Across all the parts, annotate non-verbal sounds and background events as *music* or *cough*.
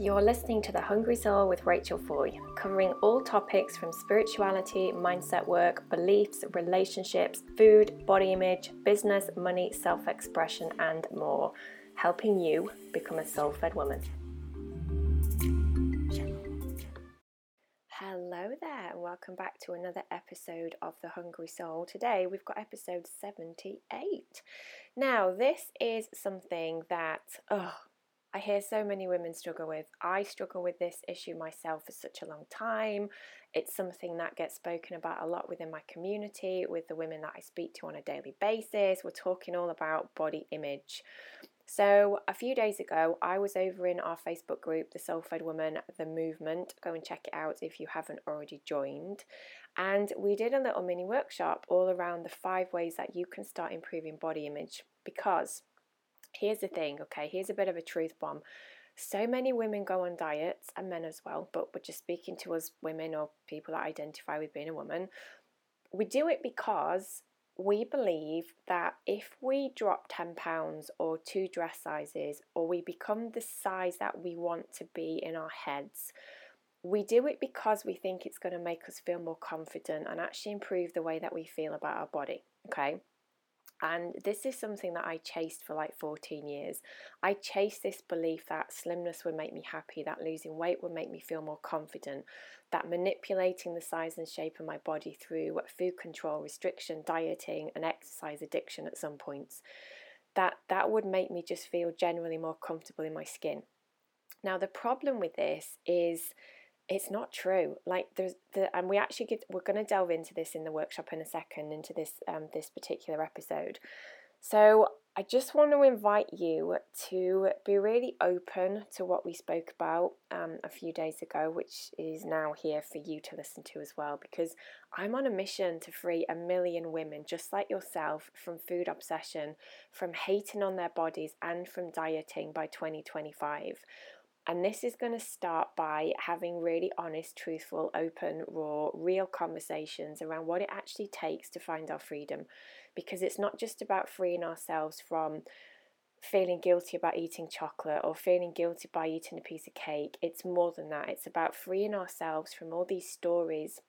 You're listening to The Hungry Soul with Rachel Foy, covering all topics from spirituality, mindset work, beliefs, relationships, food, body image, business, money, self expression, and more, helping you become a soul fed woman. Hello there, and welcome back to another episode of The Hungry Soul. Today we've got episode 78. Now, this is something that, oh, I hear so many women struggle with. I struggle with this issue myself for such a long time. It's something that gets spoken about a lot within my community, with the women that I speak to on a daily basis. We're talking all about body image. So, a few days ago, I was over in our Facebook group, The Soul Fed Woman, The Movement. Go and check it out if you haven't already joined. And we did a little mini workshop all around the five ways that you can start improving body image because here's the thing, okay, here's a bit of a truth bomb. So many women go on diets, and men as well, but we're just speaking to us women or people that identify with being a woman. We do it because we believe that if we drop 10 pounds or two dress sizes, or we become the size that we want to be in our heads, we do it because we think it's going to make us feel more confident and actually improve the way that we feel about our body. Okay. And this is something that I chased for like 14 years. I chased this belief that slimness would make me happy, that losing weight would make me feel more confident, that manipulating the size and shape of my body through food control, restriction, dieting, and exercise addiction at some points, that that would make me just feel generally more comfortable in my skin. Now, the problem with this is it's not true. Like there's the and we actually get we're going to delve into this in the workshop in a second into this um, this particular episode. So I just want to invite you to be really open to what we spoke about um, a few days ago, which is now here for you to listen to as well, because I'm on a mission to free a million women just like yourself from food obsession, from hating on their bodies, and from dieting by 2025. And this is going to start by having really honest, truthful, open, raw, real conversations around what it actually takes to find our freedom. Because it's not just about freeing ourselves from feeling guilty about eating chocolate or feeling guilty by eating a piece of cake. It's more than that. It's about freeing ourselves from all these stories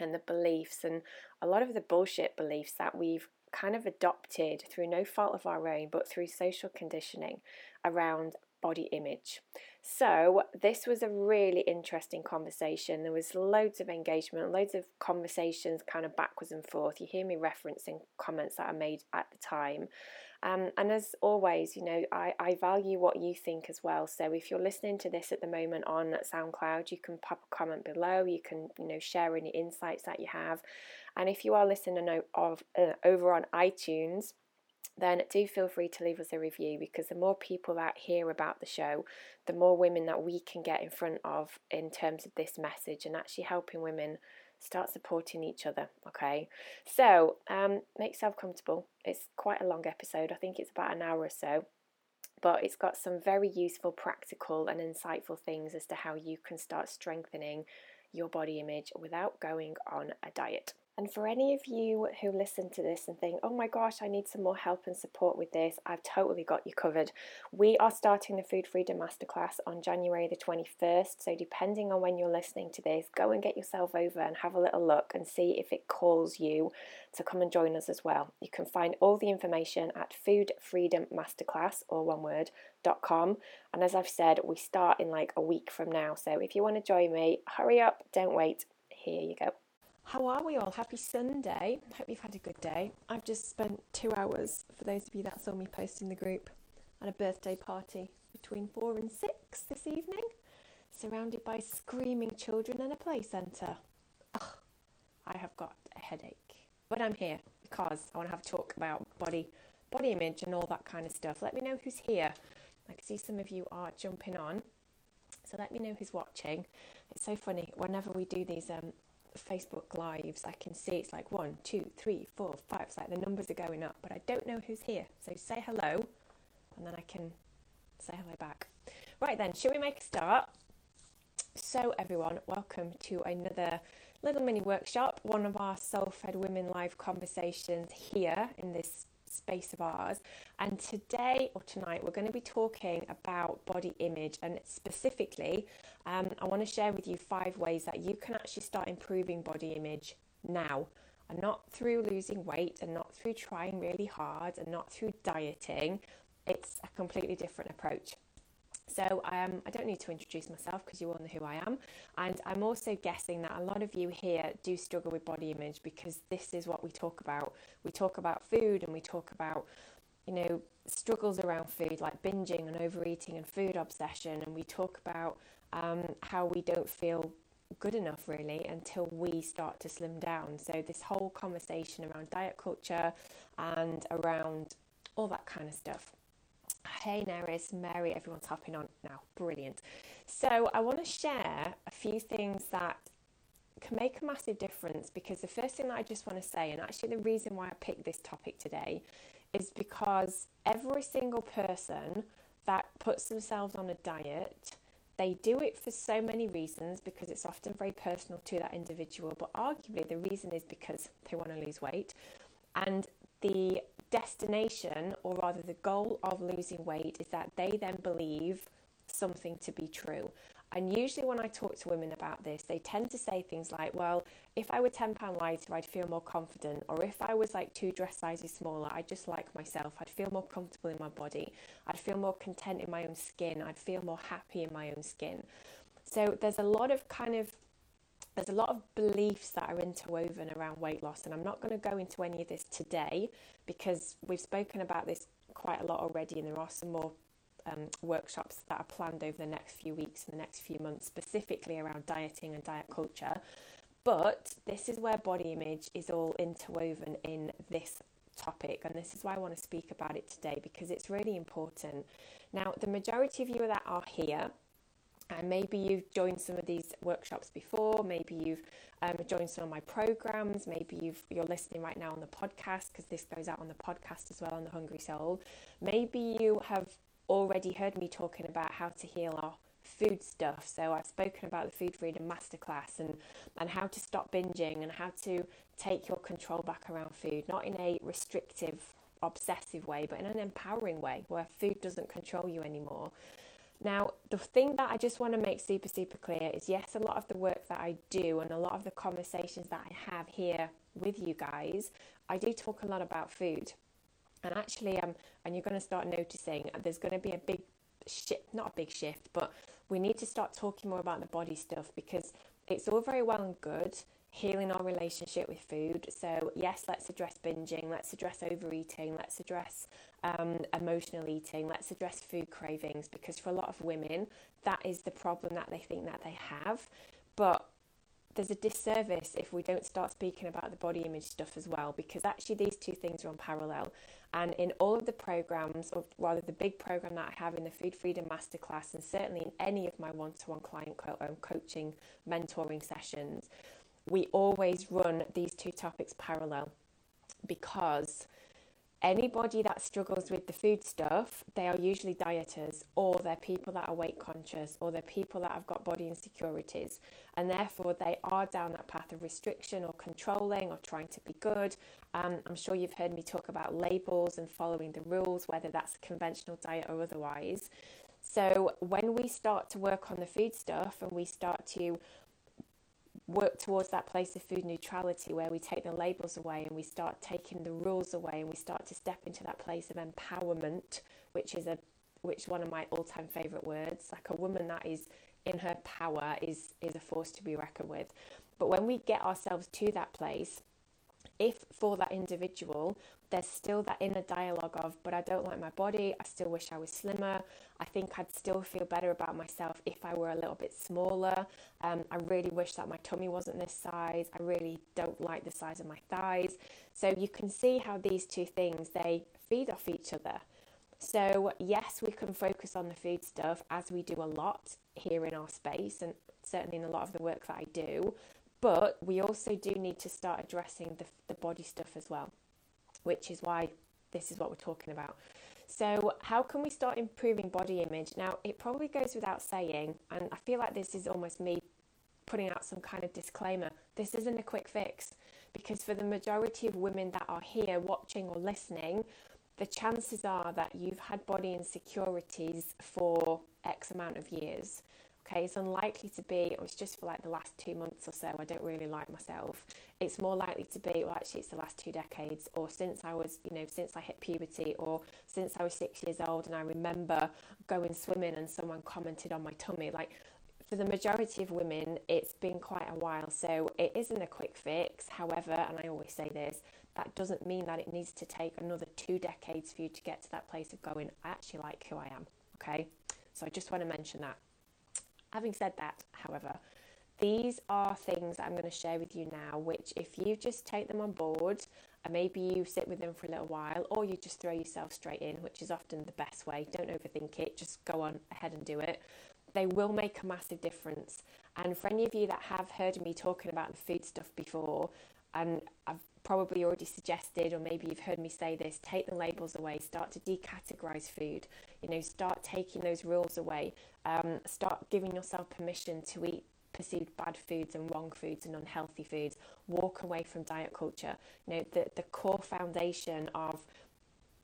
and the beliefs and a lot of the bullshit beliefs that we've kind of adopted through no fault of our own, but through social conditioning around body image. So, this was a really interesting conversation. There was loads of engagement, loads of conversations kind of backwards and forth. You hear me referencing comments that I made at the time. Um, and as always, you know, I, I value what you think as well. So if you're listening to this at the moment on SoundCloud, you can pop a comment below. You can, you know, share any insights that you have. And if you are listening of uh, over on iTunes, then do feel free to leave us a review because the more people that hear about the show, the more women that we can get in front of in terms of this message and actually helping women start supporting each other. Okay, so um, make yourself comfortable. It's quite a long episode, I think it's about an hour or so. But it's got some very useful, practical, and insightful things as to how you can start strengthening your body image without going on a diet. And for any of you who listen to this and think, oh my gosh, I need some more help and support with this, I've totally got you covered. We are starting the Food Freedom Masterclass on January the 21st. So, depending on when you're listening to this, go and get yourself over and have a little look and see if it calls you to come and join us as well. You can find all the information at Food Freedom Masterclass, or one word, com. And as I've said, we start in like a week from now. So, if you want to join me, hurry up, don't wait. Here you go. How are we all? Happy Sunday. Hope you've had a good day. I've just spent two hours, for those of you that saw me post in the group, at a birthday party between four and six this evening, surrounded by screaming children and a play centre. Ugh, I have got a headache. But I'm here because I want to have a talk about body body image and all that kind of stuff. Let me know who's here. I can see some of you are jumping on. So let me know who's watching. It's so funny whenever we do these um, Facebook Lives, I can see it's like one, two, three, four, five. It's like the numbers are going up, but I don't know who's here. So say hello, and then I can say hello back. Right then, should we make a start? So, everyone, welcome to another little mini workshop, one of our soul fed women live conversations here in this space of ours. And today or tonight, we're going to be talking about body image. And specifically, um, I want to share with you five ways that you can actually start improving body image now. And not through losing weight and not through trying really hard and not through dieting. It's a completely different approach. So um, I don't need to introduce myself because you all know who I am. And I'm also guessing that a lot of you here do struggle with body image because this is what we talk about. We talk about food and we talk about, you know, struggles around food like binging and overeating and food obsession. And we talk about um, how we don't feel good enough really until we start to slim down. So, this whole conversation around diet culture and around all that kind of stuff. Hey, Neris, Mary, everyone's hopping on now. Brilliant. So, I want to share a few things that can make a massive difference because the first thing that I just want to say, and actually the reason why I picked this topic today, is because every single person that puts themselves on a diet, they do it for so many reasons because it's often very personal to that individual, but arguably the reason is because they want to lose weight. And the destination, or rather the goal of losing weight, is that they then believe something to be true. And usually, when I talk to women about this, they tend to say things like, Well, if I were £10 lighter, I'd feel more confident. Or if I was like two dress sizes smaller, I'd just like myself. I'd feel more comfortable in my body. I'd feel more content in my own skin. I'd feel more happy in my own skin. So, there's a lot of kind of there's a lot of beliefs that are interwoven around weight loss, and I'm not going to go into any of this today because we've spoken about this quite a lot already, and there are some more um, workshops that are planned over the next few weeks and the next few months, specifically around dieting and diet culture. But this is where body image is all interwoven in this topic, and this is why I want to speak about it today because it's really important. Now, the majority of you that are here and maybe you've joined some of these workshops before, maybe you've um, joined some of my programs, maybe you've, you're listening right now on the podcast because this goes out on the podcast as well on the Hungry Soul. Maybe you have already heard me talking about how to heal our food stuff. So I've spoken about the Food Freedom Masterclass and, and how to stop binging and how to take your control back around food, not in a restrictive, obsessive way, but in an empowering way where food doesn't control you anymore. Now, the thing that I just want to make super, super clear is yes, a lot of the work that I do and a lot of the conversations that I have here with you guys, I do talk a lot about food. And actually, um, and you're going to start noticing there's going to be a big shift, not a big shift, but we need to start talking more about the body stuff because it's all very well and good healing our relationship with food. So, yes, let's address binging, let's address overeating, let's address um, emotional eating, let's address food cravings because for a lot of women, that is the problem that they think that they have. But there's a disservice if we don't start speaking about the body image stuff as well because actually these two things are on parallel and in all of the programs or rather the big program that I have in the food freedom masterclass and certainly in any of my one-to-one client co- um, coaching mentoring sessions we always run these two topics parallel because anybody that struggles with the food stuff, they are usually dieters or they're people that are weight conscious or they're people that have got body insecurities and therefore they are down that path of restriction or controlling or trying to be good. Um, I'm sure you've heard me talk about labels and following the rules, whether that's conventional diet or otherwise. So when we start to work on the food stuff and we start to work towards that place of food neutrality where we take the labels away and we start taking the rules away and we start to step into that place of empowerment which is a which one of my all-time favorite words. Like a woman that is in her power is is a force to be reckoned with. But when we get ourselves to that place if for that individual there's still that inner dialogue of, but I don't like my body, I still wish I was slimmer, I think I'd still feel better about myself if I were a little bit smaller, um, I really wish that my tummy wasn't this size, I really don't like the size of my thighs. So you can see how these two things, they feed off each other. So, yes, we can focus on the food stuff as we do a lot here in our space, and certainly in a lot of the work that I do. But we also do need to start addressing the, the body stuff as well, which is why this is what we're talking about. So, how can we start improving body image? Now, it probably goes without saying, and I feel like this is almost me putting out some kind of disclaimer this isn't a quick fix. Because for the majority of women that are here watching or listening, the chances are that you've had body insecurities for X amount of years. Okay, it's unlikely to be, oh, it's just for like the last two months or so, I don't really like myself. It's more likely to be, well, actually, it's the last two decades, or since I was, you know, since I hit puberty, or since I was six years old and I remember going swimming and someone commented on my tummy. Like, for the majority of women, it's been quite a while, so it isn't a quick fix. However, and I always say this, that doesn't mean that it needs to take another two decades for you to get to that place of going, I actually like who I am. Okay, so I just want to mention that. Having said that, however, these are things I'm going to share with you now, which if you just take them on board and maybe you sit with them for a little while or you just throw yourself straight in, which is often the best way. Don't overthink it, just go on ahead and do it. They will make a massive difference. And for any of you that have heard me talking about the food stuff before, and I've probably already suggested, or maybe you've heard me say this take the labels away, start to decategorize food, you know, start taking those rules away, um, start giving yourself permission to eat perceived bad foods and wrong foods and unhealthy foods, walk away from diet culture. You know, the, the core foundation of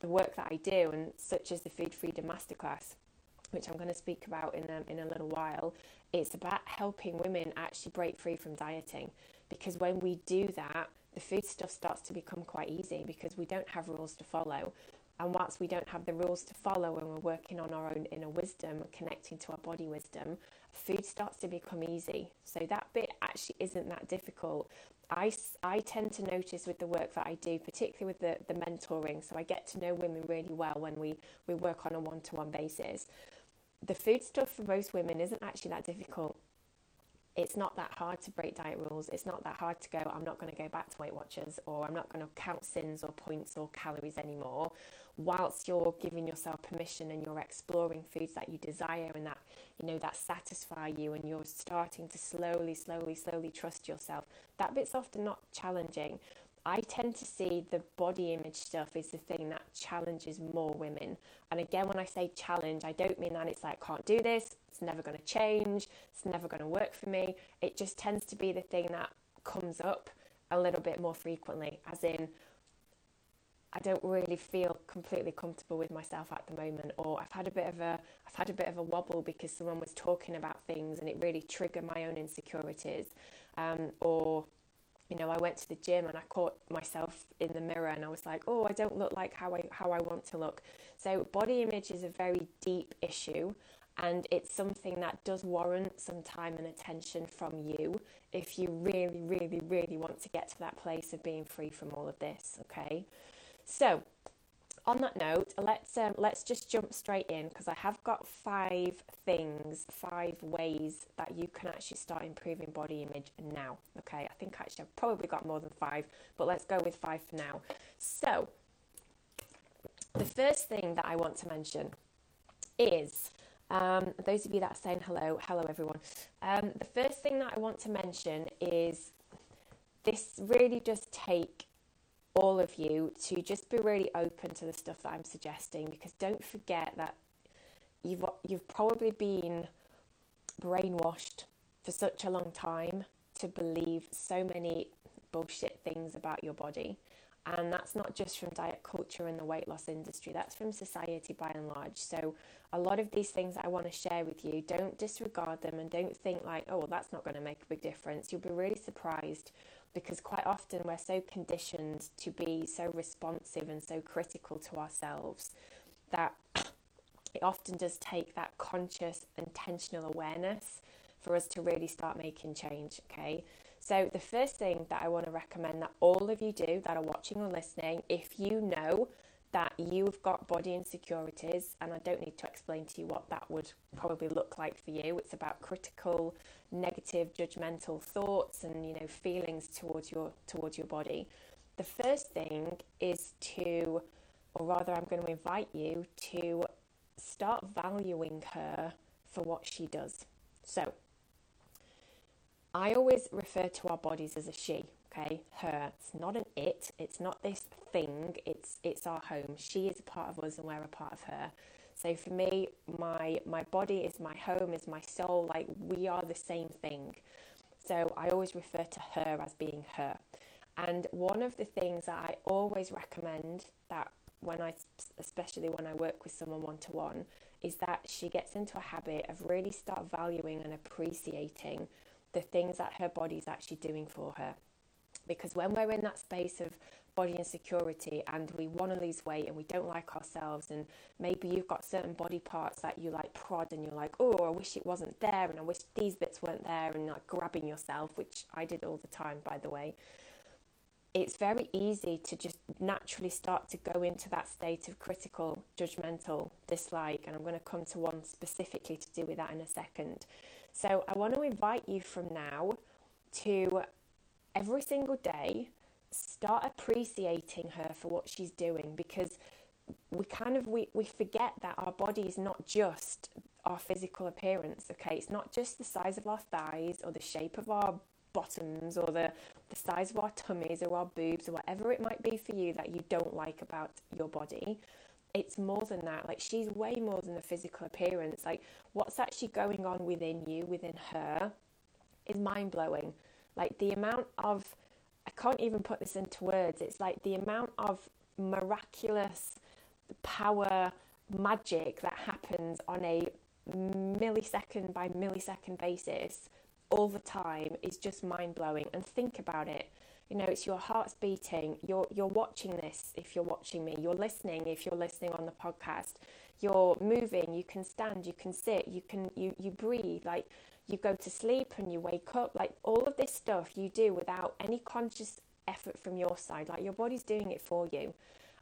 the work that I do, and such as the Food Freedom Masterclass, which I'm going to speak about in a, in a little while, it's about helping women actually break free from dieting. Because when we do that, the food stuff starts to become quite easy because we don't have rules to follow. And whilst we don't have the rules to follow when we're working on our own inner wisdom, connecting to our body wisdom, food starts to become easy. So that bit actually isn't that difficult. I, I tend to notice with the work that I do, particularly with the, the mentoring, so I get to know women really well when we, we work on a one to one basis. The food stuff for most women isn't actually that difficult it's not that hard to break diet rules. It's not that hard to go, I'm not going to go back to Weight Watchers or I'm not going to count syns or points or calories anymore. Whilst you're giving yourself permission and you're exploring foods that you desire and that, you know, that satisfy you and you're starting to slowly, slowly, slowly trust yourself, that bit's often not challenging. I tend to see the body image stuff is the thing that challenges more women. And again, when I say challenge, I don't mean that it's like, can't do this, it's never going to change, it's never going to work for me. It just tends to be the thing that comes up a little bit more frequently, as in, I don't really feel completely comfortable with myself at the moment, or I've had a bit of a I've had a bit of a wobble because someone was talking about things and it really triggered my own insecurities, um, or you know, I went to the gym and I caught myself in the mirror and I was like, oh, I don't look like how I how I want to look. So body image is a very deep issue and it's something that does warrant some time and attention from you if you really, really, really want to get to that place of being free from all of this. Okay, so on that note, let's um, let's just jump straight in because I have got five things, five ways that you can actually start improving body image now. Okay, I think actually I've probably got more than five, but let's go with five for now. So, the first thing that I want to mention is um, those of you that are saying hello, hello everyone. Um, the first thing that I want to mention is this really does take all of you to just be really open to the stuff that I'm suggesting because don't forget that you've you've probably been brainwashed for such a long time to believe so many bullshit things about your body. And that's not just from diet culture and the weight loss industry, that's from society by and large. So, a lot of these things I want to share with you, don't disregard them and don't think like, oh, well, that's not going to make a big difference. You'll be really surprised because quite often we're so conditioned to be so responsive and so critical to ourselves that *clears throat* it often does take that conscious, intentional awareness for us to really start making change. Okay, so the first thing that I want to recommend that all of you do that are watching or listening, if you know that you've got body insecurities, and I don't need to explain to you what that would probably look like for you. It's about critical, negative, judgmental thoughts and you know feelings towards your towards your body. The first thing is to, or rather, I'm going to invite you to start valuing her for what she does. So, I always refer to our bodies as a she okay her it's not an it. It's not this thing. It's it's our home. She is a part of us and we're a part of her. So for me my my body is my home is my soul. Like we are the same thing. So i always refer to her as being her. And one of the things that I always recommend that when I, especially when I work with someone one to one, is that she gets into a habit of really start valuing and appreciating the things that her body's actually doing for her. Because when we're in that space of body insecurity and we want to lose weight and we don't like ourselves, and maybe you've got certain body parts that you like prod and you're like, oh, I wish it wasn't there, and I wish these bits weren't there, and like grabbing yourself, which I did all the time, by the way it's very easy to just naturally start to go into that state of critical, judgmental dislike. And I'm going to come to one specifically to do with that in a second. So I want to invite you from now to every single day start appreciating her for what she's doing because we kind of we, we forget that our body is not just our physical appearance okay it's not just the size of our thighs or the shape of our bottoms or the, the size of our tummies or our boobs or whatever it might be for you that you don't like about your body. It's more than that. Like, she's way more than the physical appearance. Like, what's actually going on within you, within her, is mind blowing. Like, the amount of, I can't even put this into words. It's like the amount of miraculous power, magic that happens on a millisecond by millisecond basis all the time is just mind blowing. And think about it. You know, it's your heart's beating. You're you're watching this if you're watching me. You're listening if you're listening on the podcast. You're moving. You can stand. You can sit. You can you you breathe. Like you go to sleep and you wake up. Like all of this stuff you do without any conscious effort from your side. Like your body's doing it for you.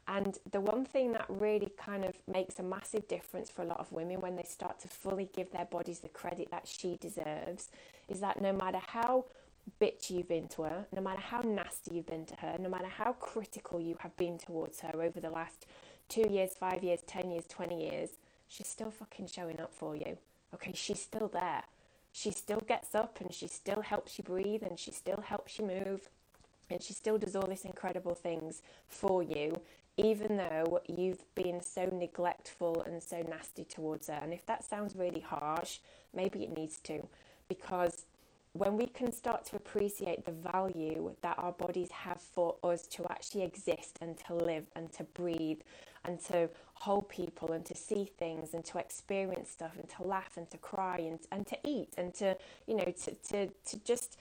And the one thing that really kind of makes a massive difference for a lot of women when they start to fully give their bodies the credit that she deserves is that no matter how bitchy you've been to her, no matter how nasty you've been to her, no matter how critical you have been towards her over the last two years, five years, 10 years, 20 years, she's still fucking showing up for you. Okay, she's still there. She still gets up and she still helps you breathe and she still helps you move and she still does all these incredible things for you even though you've been so neglectful and so nasty towards her. And if that sounds really harsh, maybe it needs to, because when we can start to appreciate the value that our bodies have for us to actually exist and to live and to breathe and to hold people and to see things and to experience stuff and to laugh and to cry and, and to eat and to, you know, to, to, to just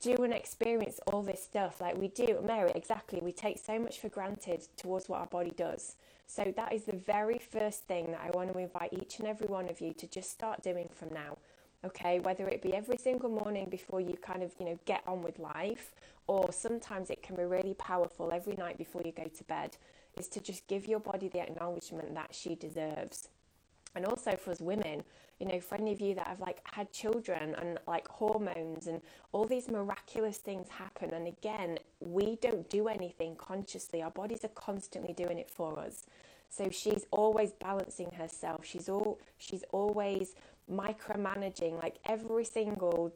do and experience all this stuff. Like we do Mary exactly. We take so much for granted towards what our body does. So that is the very first thing that I want to invite each and every one of you to just start doing from now okay whether it be every single morning before you kind of you know get on with life or sometimes it can be really powerful every night before you go to bed is to just give your body the acknowledgement that she deserves. And also for us women you know for any of you that have like had children and like hormones and all these miraculous things happen and again we don't do anything consciously our bodies are constantly doing it for us. So she's always balancing herself. She's all she's always micromanaging like every single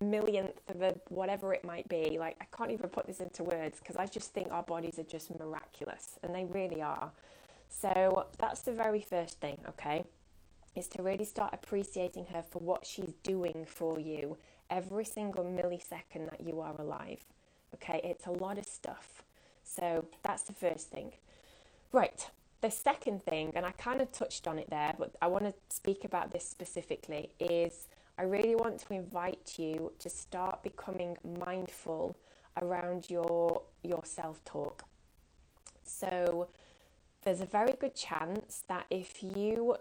millionth of a whatever it might be like i can't even put this into words because i just think our bodies are just miraculous and they really are so that's the very first thing okay is to really start appreciating her for what she's doing for you every single millisecond that you are alive. Okay, it's a lot of stuff. So that's the first thing. Right, the second thing, and I kind of touched on it there, but I want to speak about this specifically, is I really want to invite you to start becoming mindful around your your self-talk. So there's a very good chance that if you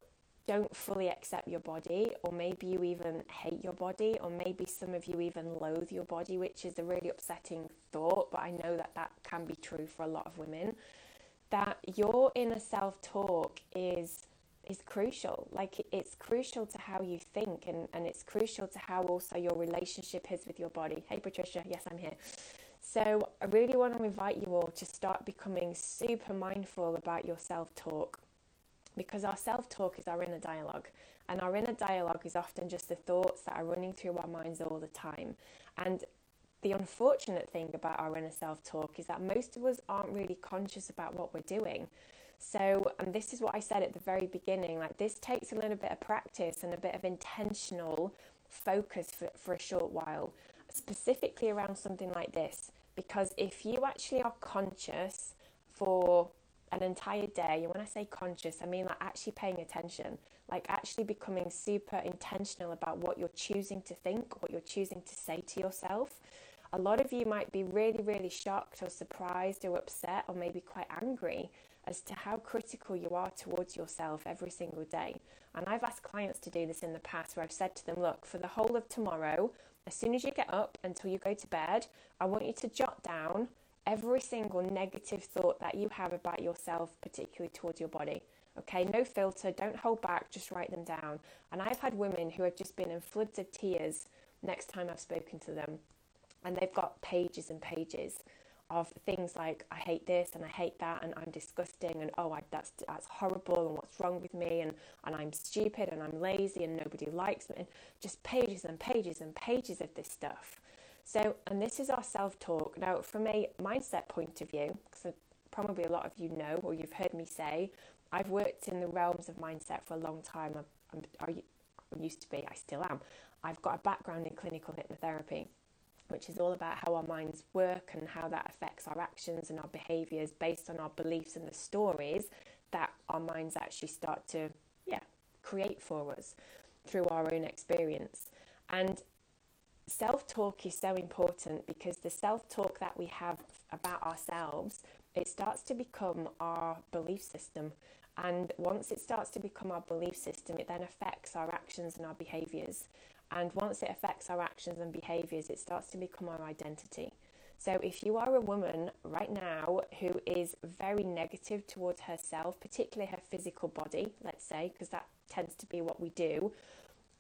don't fully accept your body, or maybe you even hate your body, or maybe some of you even loathe your body, which is a really upsetting thought, but I know that that can be true for a lot of women. That your inner self talk is is crucial. Like it's crucial to how you think, and, and it's crucial to how also your relationship is with your body. Hey, Patricia, yes, I'm here. So, I really want to invite you all to start becoming super mindful about your self talk because our self talk is our inner dialogue. And our inner dialogue is often just the thoughts that are running through our minds all the time. And the unfortunate thing about our inner self talk is that most of us aren't really conscious about what we're doing. So, and this is what I said at the very beginning like, this takes a little bit of practice and a bit of intentional focus for, for a short while, specifically around something like this Because if you actually are conscious for an entire day, and when I say conscious, I mean like actually paying attention, like actually becoming super intentional about what you're choosing to think, what you're choosing to say to yourself. A lot of you might be really, really shocked or surprised or upset or maybe quite angry as to how critical you are towards yourself every single day. And I've asked clients to do this in the past where I've said to them, look, for the whole of tomorrow, as soon as you get up until you go to bed, I want you to jot down every single negative thought that you have about yourself, particularly towards your body. Okay, no filter, don't hold back, just write them down. And I've had women who have just been in floods of tears next time I've spoken to them, and they've got pages and pages of things like I hate this and I hate that and I'm disgusting and oh I, that's that's horrible and what's wrong with me and and I'm stupid and I'm lazy and nobody likes me and just pages and pages and pages of this stuff. So and this is our self-talk. Now from a mindset point of view, because probably a lot of you know or you've heard me say, I've worked in the realms of mindset for a long time. I'm, I'm, I used to be, I still am. I've got a background in clinical hypnotherapy which is all about how our minds work and how that affects our actions and our behaviors based on our beliefs and the stories that our minds actually start to yeah create for us through our own experience. And self-talk is so important because the self-talk that we have about ourselves it starts to become our belief system. And once it starts to become our belief system it then affects our actions and our behaviors and once it affects our actions and behaviors, it starts to become our identity. So, if you are a woman right now who is very negative towards herself, particularly her physical body, let's say, because that tends to be what we do,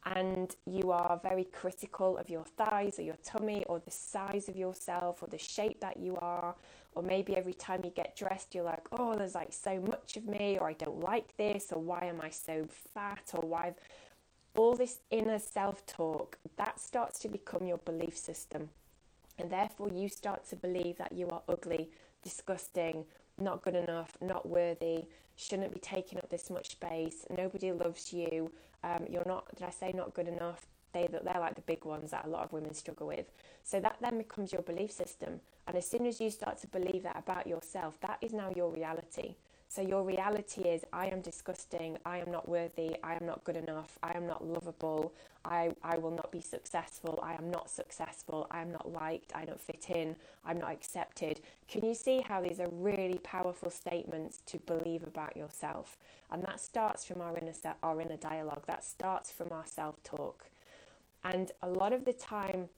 and you are very critical of your thighs or your tummy or the size of yourself or the shape that you are, or maybe every time you get dressed, you're like, oh, there's like so much of me, or I don't like this, or why am I so fat, or why all this inner self talk, that starts to become your belief system. And therefore, you start to believe that you are ugly, disgusting, not good enough, not worthy, shouldn't be taking up this much space, nobody loves you, um, you're not, did I say not good enough? They, they're like the big ones that a lot of women struggle with. So that then becomes your belief system. And as soon as you start to believe that about yourself, that is now your reality. So your reality is I am disgusting, I am not worthy, I am not good enough, I am not lovable, I, I will not be successful, I am not successful, I am not liked, I don't fit in, I'm not accepted. Can you see how these are really powerful statements to believe about yourself? And that starts from our inner, our inner dialogue, that starts from our self talk. And a lot of the time,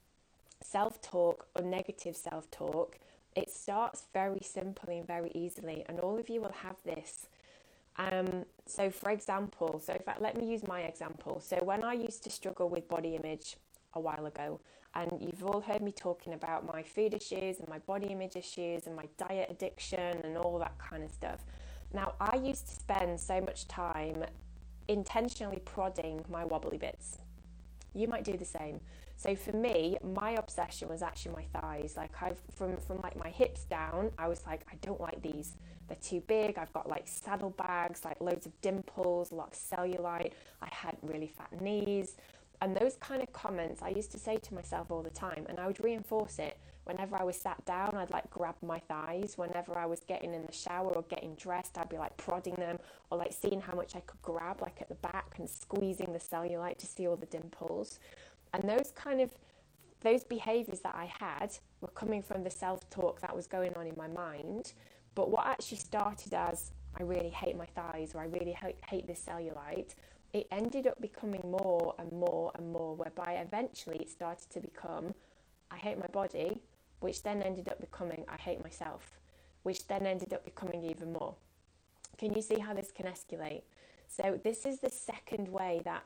self talk or negative self talk it starts very simply and very easily, and all of you will have this. Um, so, for example, so in fact, let me use my example. So, when I used to struggle with body image a while ago, and you've all heard me talking about my food issues and my body image issues and my diet addiction and all that kind of stuff. Now, I used to spend so much time intentionally prodding my wobbly bits. You might do the same. So for me, my obsession was actually my thighs. Like I've from from like my hips down, I was like, I don't like these. They're too big. I've got like saddlebags, like loads of dimples, a lot of cellulite. I had really fat knees. And those kind of comments I used to say to myself all the time, and I would reinforce it whenever I was sat down. I'd like grab my thighs. Whenever I was getting in the shower or getting dressed, I'd be like prodding them or like seeing how much I could grab, like at the back, and squeezing the cellulite to see all the dimples. And those kind of those behaviors that I had were coming from the self-talk that was going on in my mind. But what actually started as I really hate my thighs or I really hate, hate this cellulite, it ended up becoming more and more and more, whereby eventually it started to become I hate my body, which then ended up becoming I hate myself, which then ended up becoming even more. Can you see how this can escalate? So, this is the second way that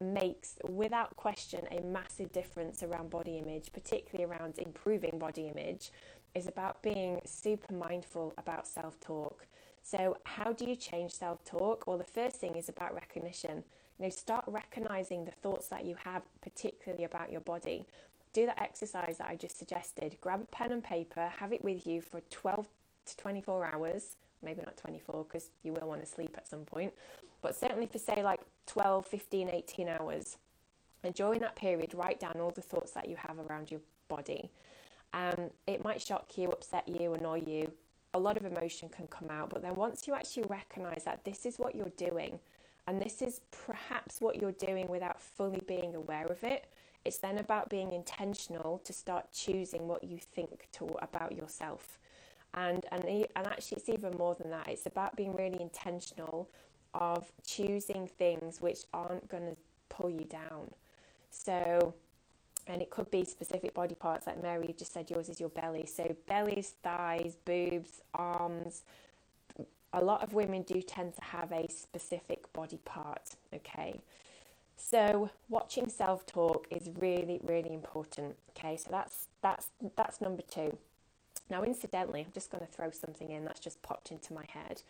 makes, without question, a massive difference around body image, particularly around improving body image, is about being super mindful about self talk. So, how do you change self talk? Well, the first thing is about recognition. You know, start recognizing the thoughts that you have, particularly about your body. Do that exercise that I just suggested. Grab a pen and paper, have it with you for 12 to 24 hours, maybe not 24 because you will want to sleep at some point, but certainly for say like 12, 15, 18 hours. And during that period, write down all the thoughts that you have around your body. Um, it might shock you, upset you, annoy you. A lot of emotion can come out, but then once you actually recognize that this is what you're doing, and this is perhaps what you're doing without fully being aware of it, it's then about being intentional to start choosing what you think to, about yourself. And, and, and actually, it's even more than that. It's about being really intentional of choosing things which aren't going to pull you down. So, and it could be specific body parts, like Mary just said, yours is your belly. So, bellies, thighs, boobs, arms. A lot of women do tend to have a specific body part, okay? So, watching self talk is really, really important, okay? So, that's, that's, that's number two. Now, incidentally, I'm just going to throw something in that's just popped into my head.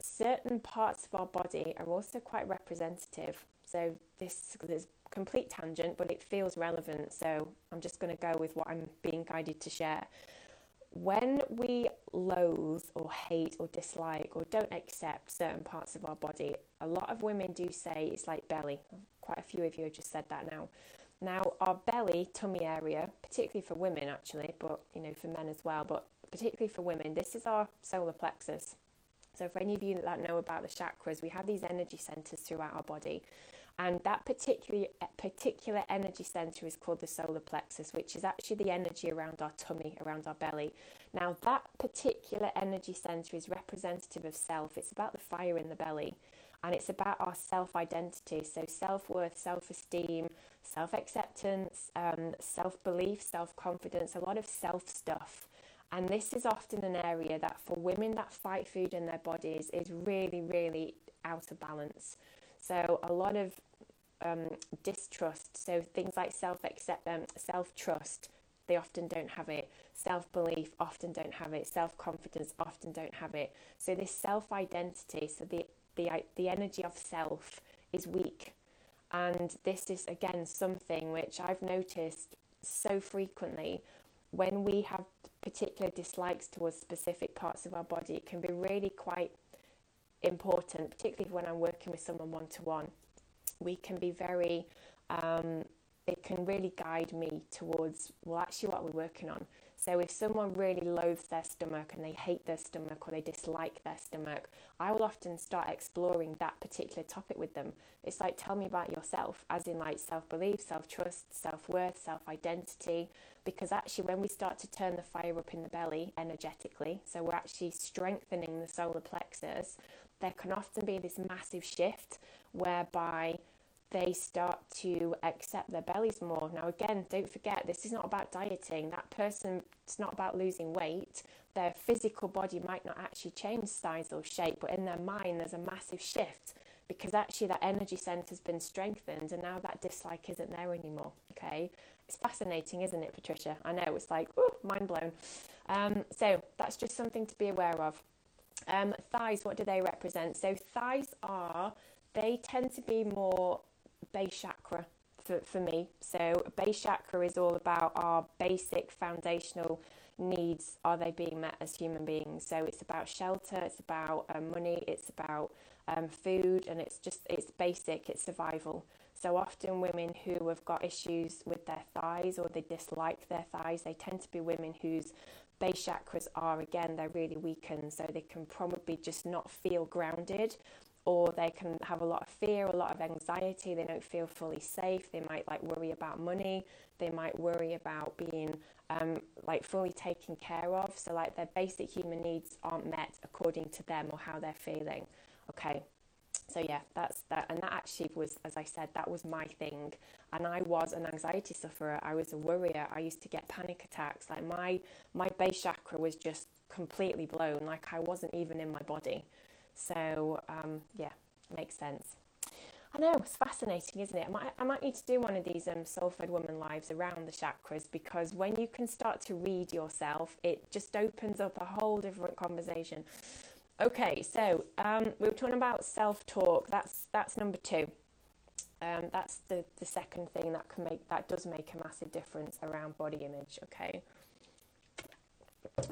Certain parts of our body are also quite representative. So, this is complete tangent, but it feels relevant. So, I'm just going to go with what I'm being guided to share. When we loathe or hate or dislike or don't accept certain parts of our body, a lot of women do say it's like belly. Quite a few of you have just said that now. Now, our belly, tummy area, particularly for women actually, but you know, for men as well, but particularly for women, this is our solar plexus. So, for any of you that know about the chakras, we have these energy centers throughout our body. And that particular, eh, particular energy center is called the solar plexus, which is actually the energy around our tummy, around our belly. Now, that particular energy center is representative of self, it's about the fire in the belly and it's about our self identity. So, self worth, self esteem, self acceptance, um, self belief, self confidence, a lot of self stuff. And this is often an area that for women that fight food in their bodies is really, really out of balance. So, a lot of um, distrust, so things like self accept, um, self trust, they often don't have it. Self belief often don't have it. Self confidence often don't have it. So, this self identity, so the the, the energy of self is weak. And this is, again, something which I've noticed so frequently when we have particular dislikes towards specific parts of our body. It can be really quite important, particularly when I'm working with someone one to one. We can be very, um, it can really guide me towards, well, actually, what we're working on. So if someone really loathes their stomach and they hate their stomach or they dislike their stomach, I will often start exploring that particular topic with them. It's like, tell me about yourself, as in like self belief, self trust, self worth, self identity. Because actually, when we start to turn the fire up in the belly energetically, so we're actually strengthening the solar plexus, there can often be this massive shift whereby they start to accept their bellies more. Now, again, don't forget, this is not about dieting. That person, it's not about losing weight. Their physical body might not actually change size or shape, but in their mind, there's a massive shift because actually that energy center has been strengthened and now that dislike isn't there anymore. Okay, it's fascinating, isn't it, Patricia? I know it's like, oh, mind blown. Um, so that's just something to be aware of. Um, thighs, what do they represent? So thighs are, they tend to be more base chakra for, for me. So, base chakra is all about our basic foundational needs. Are they being met as human beings? So, it's about shelter, it's about um, money, it's about um, food, and it's just, it's basic, it's survival. So, often women who have got issues with their thighs or they dislike their thighs, they tend to be women whose base chakras are again they're really weakened so they can probably just not feel grounded or they can have a lot of fear, a lot of anxiety, they don't feel fully safe, they might like worry about money, they might worry about being um, like fully taken care of. So like their basic human needs aren't met according to them or how they're feeling. Okay. So yeah, that's that and that actually was as I said, that was my thing. And I was an anxiety sufferer, I was a worrier, I used to get panic attacks. Like my my base chakra was just completely blown, like I wasn't even in my body. So um, yeah, makes sense. I know it's fascinating, isn't it? I might, I might need to do one of these um, Soulfed Woman lives around the chakras because when you can start to read yourself, it just opens up a whole different conversation. Okay, so um, we were talking about self-talk. That's that's number two. Um, that's the, the second thing that can make that does make a massive difference around body image. Okay.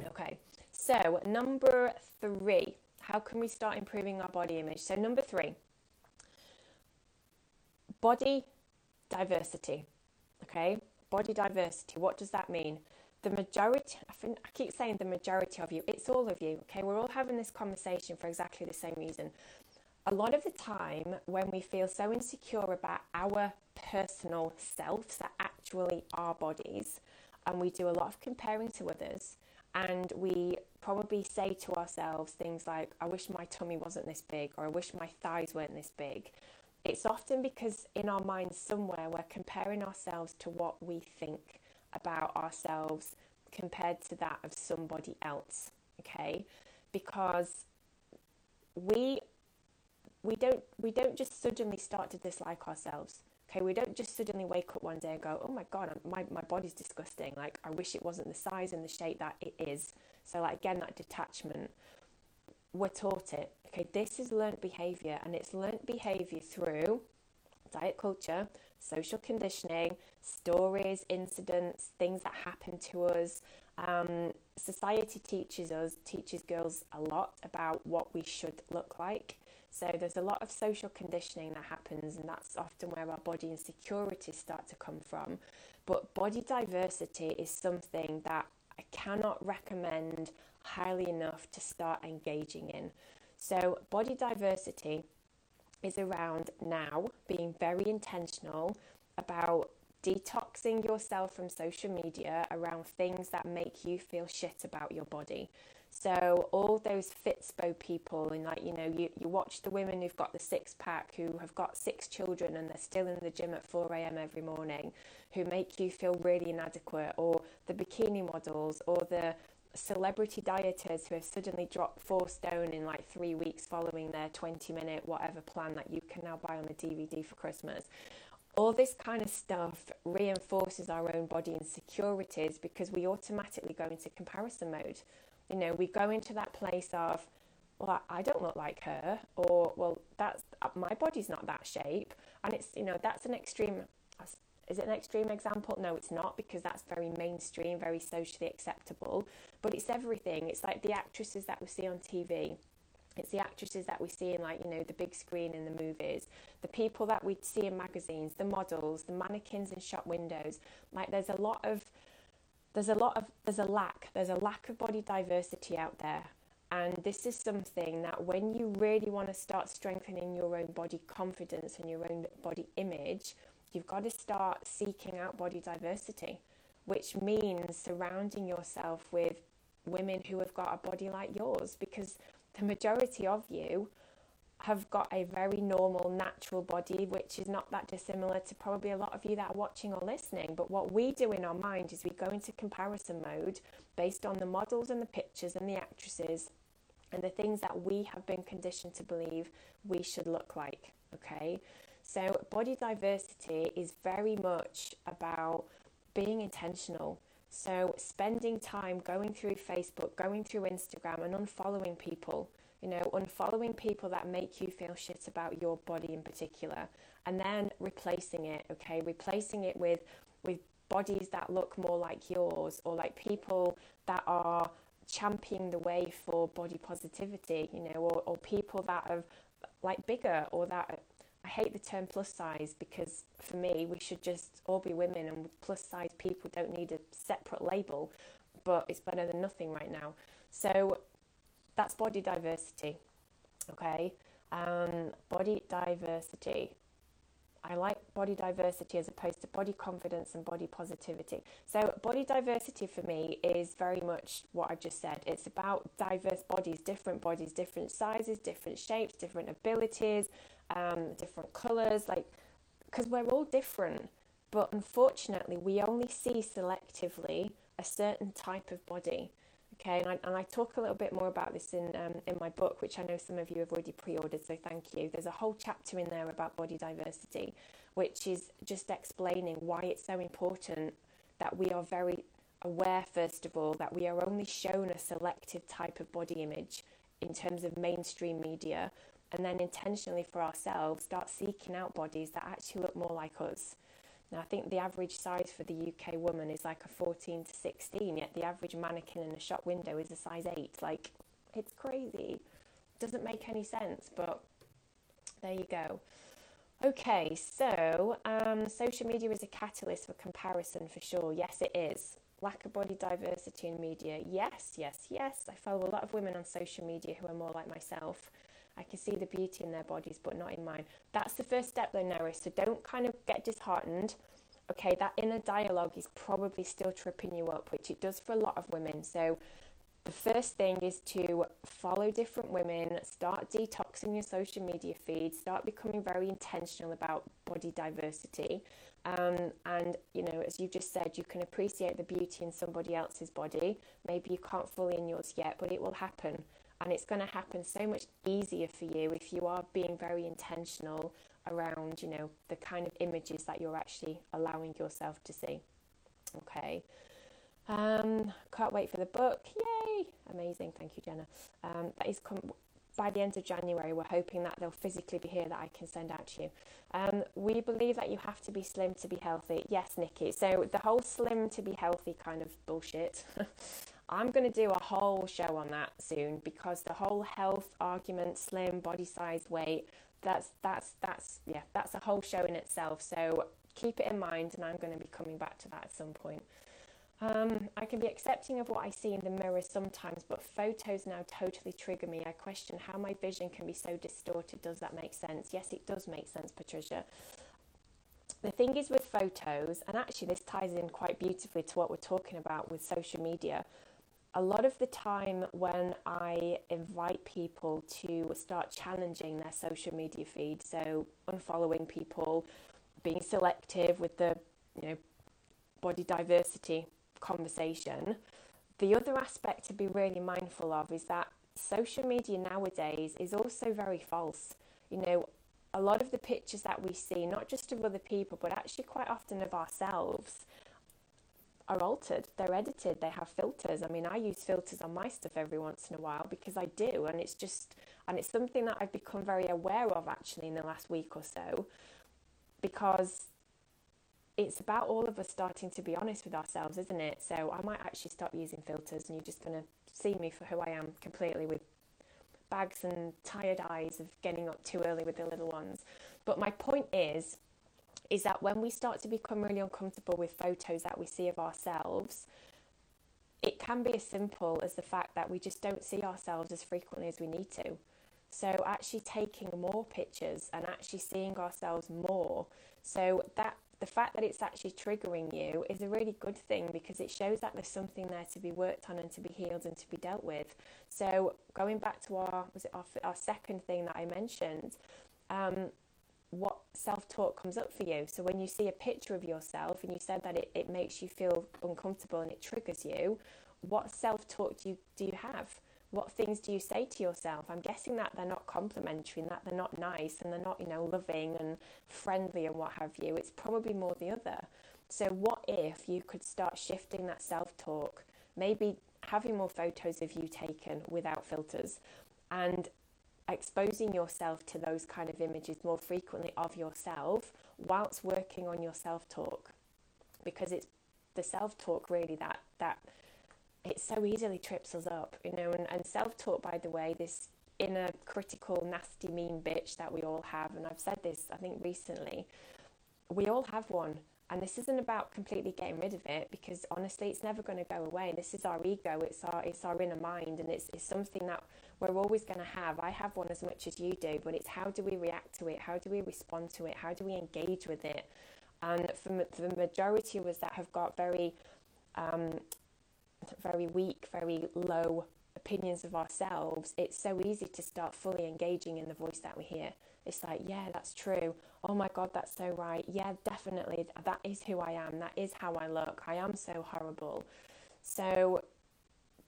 Okay. So number three how can we start improving our body image? So, number three, body diversity. Okay, body diversity. What does that mean? the majority, I, think, I keep saying the majority of you, it's all of you, okay? We're all having this conversation for exactly the same reason. A lot of the time, when we feel so insecure about our personal selves, that actually our bodies, and we do a lot of comparing to others, and we probably say to ourselves things like, I wish my tummy wasn't this big, or I wish my thighs weren't this big. It's often because in our minds somewhere we're comparing ourselves to what we think about ourselves compared to that of somebody else, okay? Because we we don't we don't just suddenly start to dislike ourselves. Okay, we don't just suddenly wake up one day and go, "Oh my god, my my body's disgusting. Like I wish it wasn't the size and the shape that it is." So like again that detachment we're taught it. Okay, this is learnt behavior and it's learnt behavior through diet culture, social conditioning, stories, incidents, things that happen to us. Um, society teaches us, teaches girls a lot about what we should look like. So there's a lot of social conditioning that happens, and that's often where our body insecurities start to come from. But body diversity is something that I cannot recommend highly enough to start engaging in. So, body diversity is around now being very intentional about detoxing yourself from social media around things that make you feel shit about your body. So all those Fitspo people and like you know you, you watch the women who've got the six pack who have got six children and they're still in the gym at 4 a.m. every morning who make you feel really inadequate or the bikini models or the celebrity dieters who have suddenly dropped four stone in like three weeks following their 20 minute whatever plan that you can now buy on the DVD for Christmas. All this kind of stuff reinforces our own body insecurities because we automatically go into comparison mode. You know, we go into that place of, well, I don't look like her, or well, that's my body's not that shape, and it's you know that's an extreme is it an extreme example? No, it's not because that's very mainstream, very socially acceptable. But it's everything. It's like the actresses that we see on TV. It's the actresses that we see in like, you know, the big screen in the movies, the people that we see in magazines, the models, the mannequins in shop windows. Like there's a lot of there's a lot of there's a lack. There's a lack of body diversity out there. And this is something that when you really want to start strengthening your own body confidence and your own body image, You've got to start seeking out body diversity, which means surrounding yourself with women who have got a body like yours because the majority of you have got a very normal, natural body, which is not that dissimilar to probably a lot of you that are watching or listening. But what we do in our mind is we go into comparison mode based on the models and the pictures and the actresses and the things that we have been conditioned to believe we should look like. Okay, so, body diversity is very much about being intentional. So, spending time going through Facebook, going through Instagram, and unfollowing people, you know, unfollowing people that make you feel shit about your body in particular, and then replacing it, okay, replacing it with, with bodies that look more like yours or like people that are championing the way for body positivity, you know, or, or people that have like bigger or that I hate the term plus size because for me, we should just all be women, and plus size people don't need a separate label, but it's better than nothing right now. So that's body diversity. Okay, um, body diversity. I like body diversity as opposed to body confidence and body positivity. So, body diversity for me is very much what I've just said. It's about diverse bodies, different bodies, different sizes, different shapes, different abilities, um, different colours, like because we're all different. But unfortunately, we only see selectively a certain type of body. Okay, and I, and I talk a little bit more about this in um, in my book, which I know some of you have already pre-ordered. So thank you. There's a whole chapter in there about body diversity, which is just explaining why it's so important that we are very aware, first of all, that we are only shown a selective type of body image in terms of mainstream media, and then intentionally for ourselves start seeking out bodies that actually look more like us. Now, I think the average size for the UK woman is like a 14 to 16, yet the average mannequin in a shop window is a size 8. Like, it's crazy. Doesn't make any sense, but there you go. Okay, so um, social media is a catalyst for comparison for sure. Yes, it is. lack of body diversity in media. Yes, yes, yes. I follow a lot of women on social media who are more like myself. I can see the beauty in their bodies, but not in mine. That's the first step, though, Noah. So don't kind of get disheartened. Okay, that inner dialogue is probably still tripping you up, which it does for a lot of women. So the first thing is to follow different women, start detoxing your social media feed, start becoming very intentional about body diversity. Um, and, you know, as you just said, you can appreciate the beauty in somebody else's body. Maybe you can't fully in yours yet, but it will happen. And it's going to happen so much easier for you if you are being very intentional around, you know, the kind of images that you're actually allowing yourself to see. Okay. Um, can't wait for the book. Yay! Amazing. Thank you, Jenna. Um, that is com- by the end of January. We're hoping that they'll physically be here that I can send out to you. Um, we believe that you have to be slim to be healthy. Yes, Nikki. So the whole slim to be healthy kind of bullshit. *laughs* I'm going to do a whole show on that soon because the whole health argument, slim, body size, weight, that's that's that's yeah, that's a whole show in itself. So keep it in mind, and I'm going to be coming back to that at some point. Um, I can be accepting of what I see in the mirror sometimes, but photos now totally trigger me. I question how my vision can be so distorted. Does that make sense? Yes, it does make sense, Patricia. The thing is with photos, and actually this ties in quite beautifully to what we're talking about with social media. A lot of the time, when I invite people to start challenging their social media feed, so unfollowing people, being selective with the you know body diversity conversation. The other aspect to be really mindful of is that social media nowadays is also very false. You know, a lot of the pictures that we see, not just of other people, but actually quite often of ourselves, are altered. They're edited. They have filters. I mean, I use filters on my stuff every once in a while because I do, and it's just, and it's something that I've become very aware of actually in the last week or so, because it's about all of us starting to be honest with ourselves, isn't it? So I might actually stop using filters and you're just going to see me for who I am completely with bags and tired eyes of getting up too early with the little ones. But my point is, is that when we start to become really uncomfortable with photos that we see of ourselves, it can be as simple as the fact that we just don't see ourselves as frequently as we need to. So, actually taking more pictures and actually seeing ourselves more. So, that the fact that it's actually triggering you is a really good thing because it shows that there's something there to be worked on and to be healed and to be dealt with. So going back to our was it our, our second thing that I mentioned, um, self talk comes up for you. So when you see a picture of yourself and you said that it, it makes you feel uncomfortable and it triggers you, what self talk do you do you have? what things do you say to yourself? I'm guessing that they're not complimentary and that they're not nice and they're not, you know, loving and friendly and what have you. It's probably more the other. So, what if you could start shifting that self talk? Maybe having more photos of you taken without filters and exposing yourself to those kind of images more frequently of yourself whilst working on your self talk. Because it's the self talk really that, that it so easily trips us up, you know. And, and self talk, by the way, this inner critical, nasty, mean bitch that we all have, and I've said this, I think, recently, we all have one. And this isn't about completely getting rid of it because honestly, it's never going to go away. This is our ego, it's our, it's our inner mind, and it's, it's something that we're always going to have. I have one as much as you do, but it's how do we react to it? How do we respond to it? How do we engage with it? And for, for the majority of us that have got very um, very weak, very low opinions of ourselves, it's so easy to start fully engaging in the voice that we hear. It's like, yeah, that's true. Oh my God, that's so right. Yeah, definitely. That is who I am. That is how I look. I am so horrible. So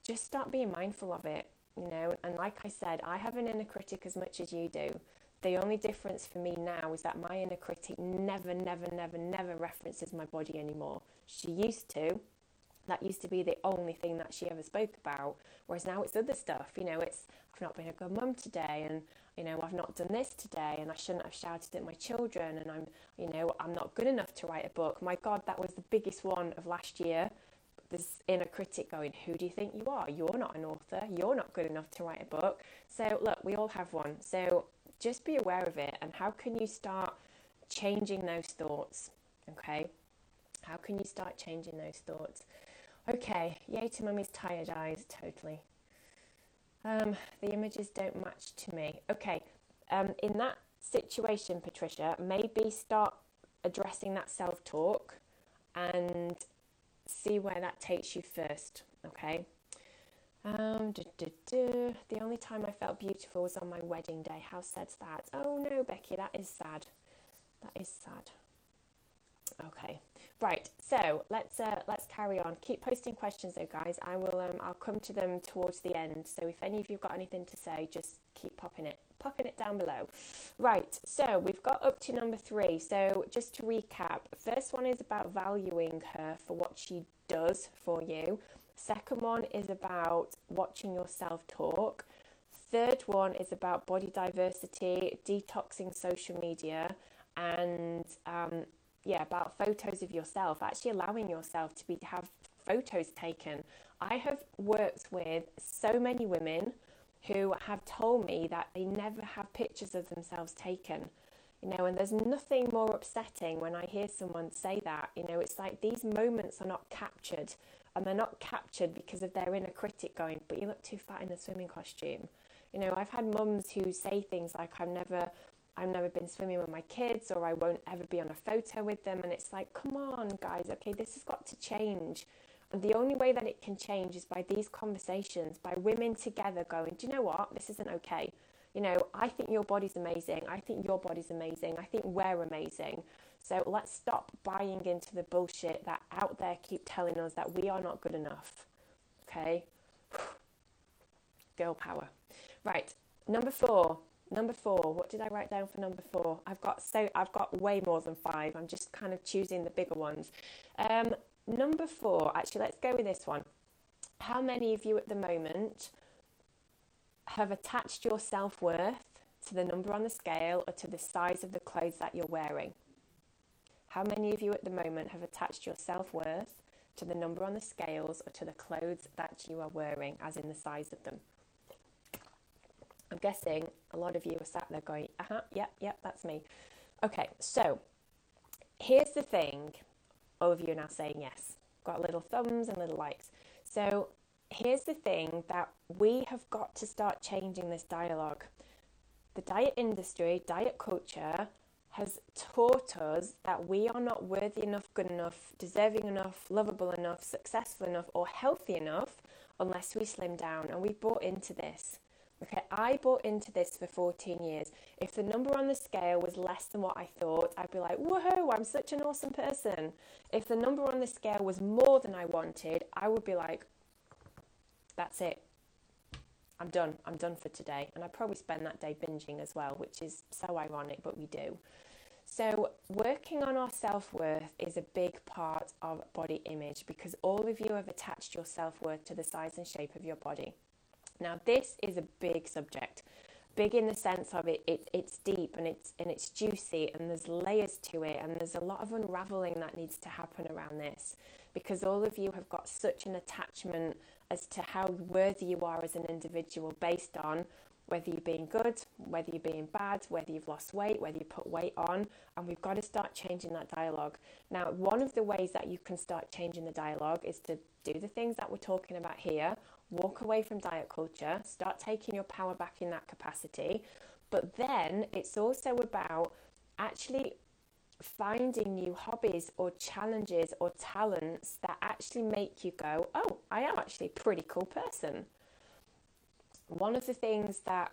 just start being mindful of it, you know. And like I said, I have an inner critic as much as you do. The only difference for me now is that my inner critic never, never, never, never references my body anymore. She used to, that used to be the only thing that she ever spoke about. Whereas now it's other stuff. You know, it's I've not been a good mum today, and you know I've not done this today, and I shouldn't have shouted at my children, and I'm you know I'm not good enough to write a book. My God, that was the biggest one of last year. This inner critic going, Who do you think you are? You're not an author. You're not good enough to write a book. So look, we all have one. So just be aware of it, and how can you start changing those thoughts? Okay, how can you start changing those thoughts? Okay, yay to mummy's tired eyes, totally. Um, the images don't match to me. Okay, um, in that situation, Patricia, maybe start addressing that self talk and see where that takes you first. Okay. Um, duh, duh, duh. The only time I felt beautiful was on my wedding day. How sad's that? Oh no, Becky, that is sad. That is sad. Okay, right. So let's uh, let's carry on. Keep posting questions, though, guys. I will. Um, I'll come to them towards the end. So if any of you've got anything to say, just keep popping it, popping it down below. Right. So we've got up to number three. So just to recap, first one is about valuing her for what she does for you. Second one is about watching yourself talk. Third one is about body diversity, detoxing social media, and um, yeah, about photos of yourself, actually allowing yourself to be to have photos taken. I have worked with so many women who have told me that they never have pictures of themselves taken. You know, and there's nothing more upsetting when I hear someone say that. You know, it's like these moments are not captured, and they're not captured because of their inner critic going, but you look too fat in a swimming costume. You know, I've had mums who say things like, I've never I've never been swimming with my kids or I won't ever be on a photo with them. And it's like, come on, guys, okay, this has got to change. And the only way that it can change is by these conversations, by women together going, do you know what? This isn't okay. You know, I think your body's amazing. I think your body's amazing. I think we're amazing. So let's stop buying into the bullshit that out there keep telling us that we are not good enough. Okay? *sighs* Girl power. Right, number four, Number four, what did I write down for number four? I've got so I've got way more than five. I'm just kind of choosing the bigger ones. Um, number four, actually, let's go with this one. How many of you at the moment have attached your self worth to the number on the scale or to the size of the clothes that you're wearing? How many of you at the moment have attached your self worth to the number on the scales or to the clothes that you are wearing, as in the size of them? I'm guessing a lot of you are sat there going, uh huh, yep, yep, that's me. Okay, so here's the thing. All of you are now saying yes. Got little thumbs and little likes. So here's the thing that we have got to start changing this dialogue. The diet industry, diet culture, has taught us that we are not worthy enough, good enough, deserving enough, lovable enough, successful enough, or healthy enough unless we slim down. And we bought into this. Okay, I bought into this for 14 years. If the number on the scale was less than what I thought, I'd be like, woohoo, I'm such an awesome person. If the number on the scale was more than I wanted, I would be like, that's it. I'm done. I'm done for today. And I probably spend that day binging as well, which is so ironic, but we do. So, working on our self worth is a big part of body image because all of you have attached your self worth to the size and shape of your body. Now, this is a big subject. Big in the sense of it, it it's deep and it's and it's juicy and there's layers to it and there's a lot of unraveling that needs to happen around this because all of you have got such an attachment as to how worthy you are as an individual based on whether you're being good, whether you're being bad, whether you've lost weight, whether you put weight on, and we've got to start changing that dialogue. Now, one of the ways that you can start changing the dialogue is to do the things that we're talking about here, walk away from diet culture, start taking your power back in that capacity. But then it's also about actually finding new hobbies or challenges or talents that actually make you go, oh, I am actually a pretty cool person. One of the things that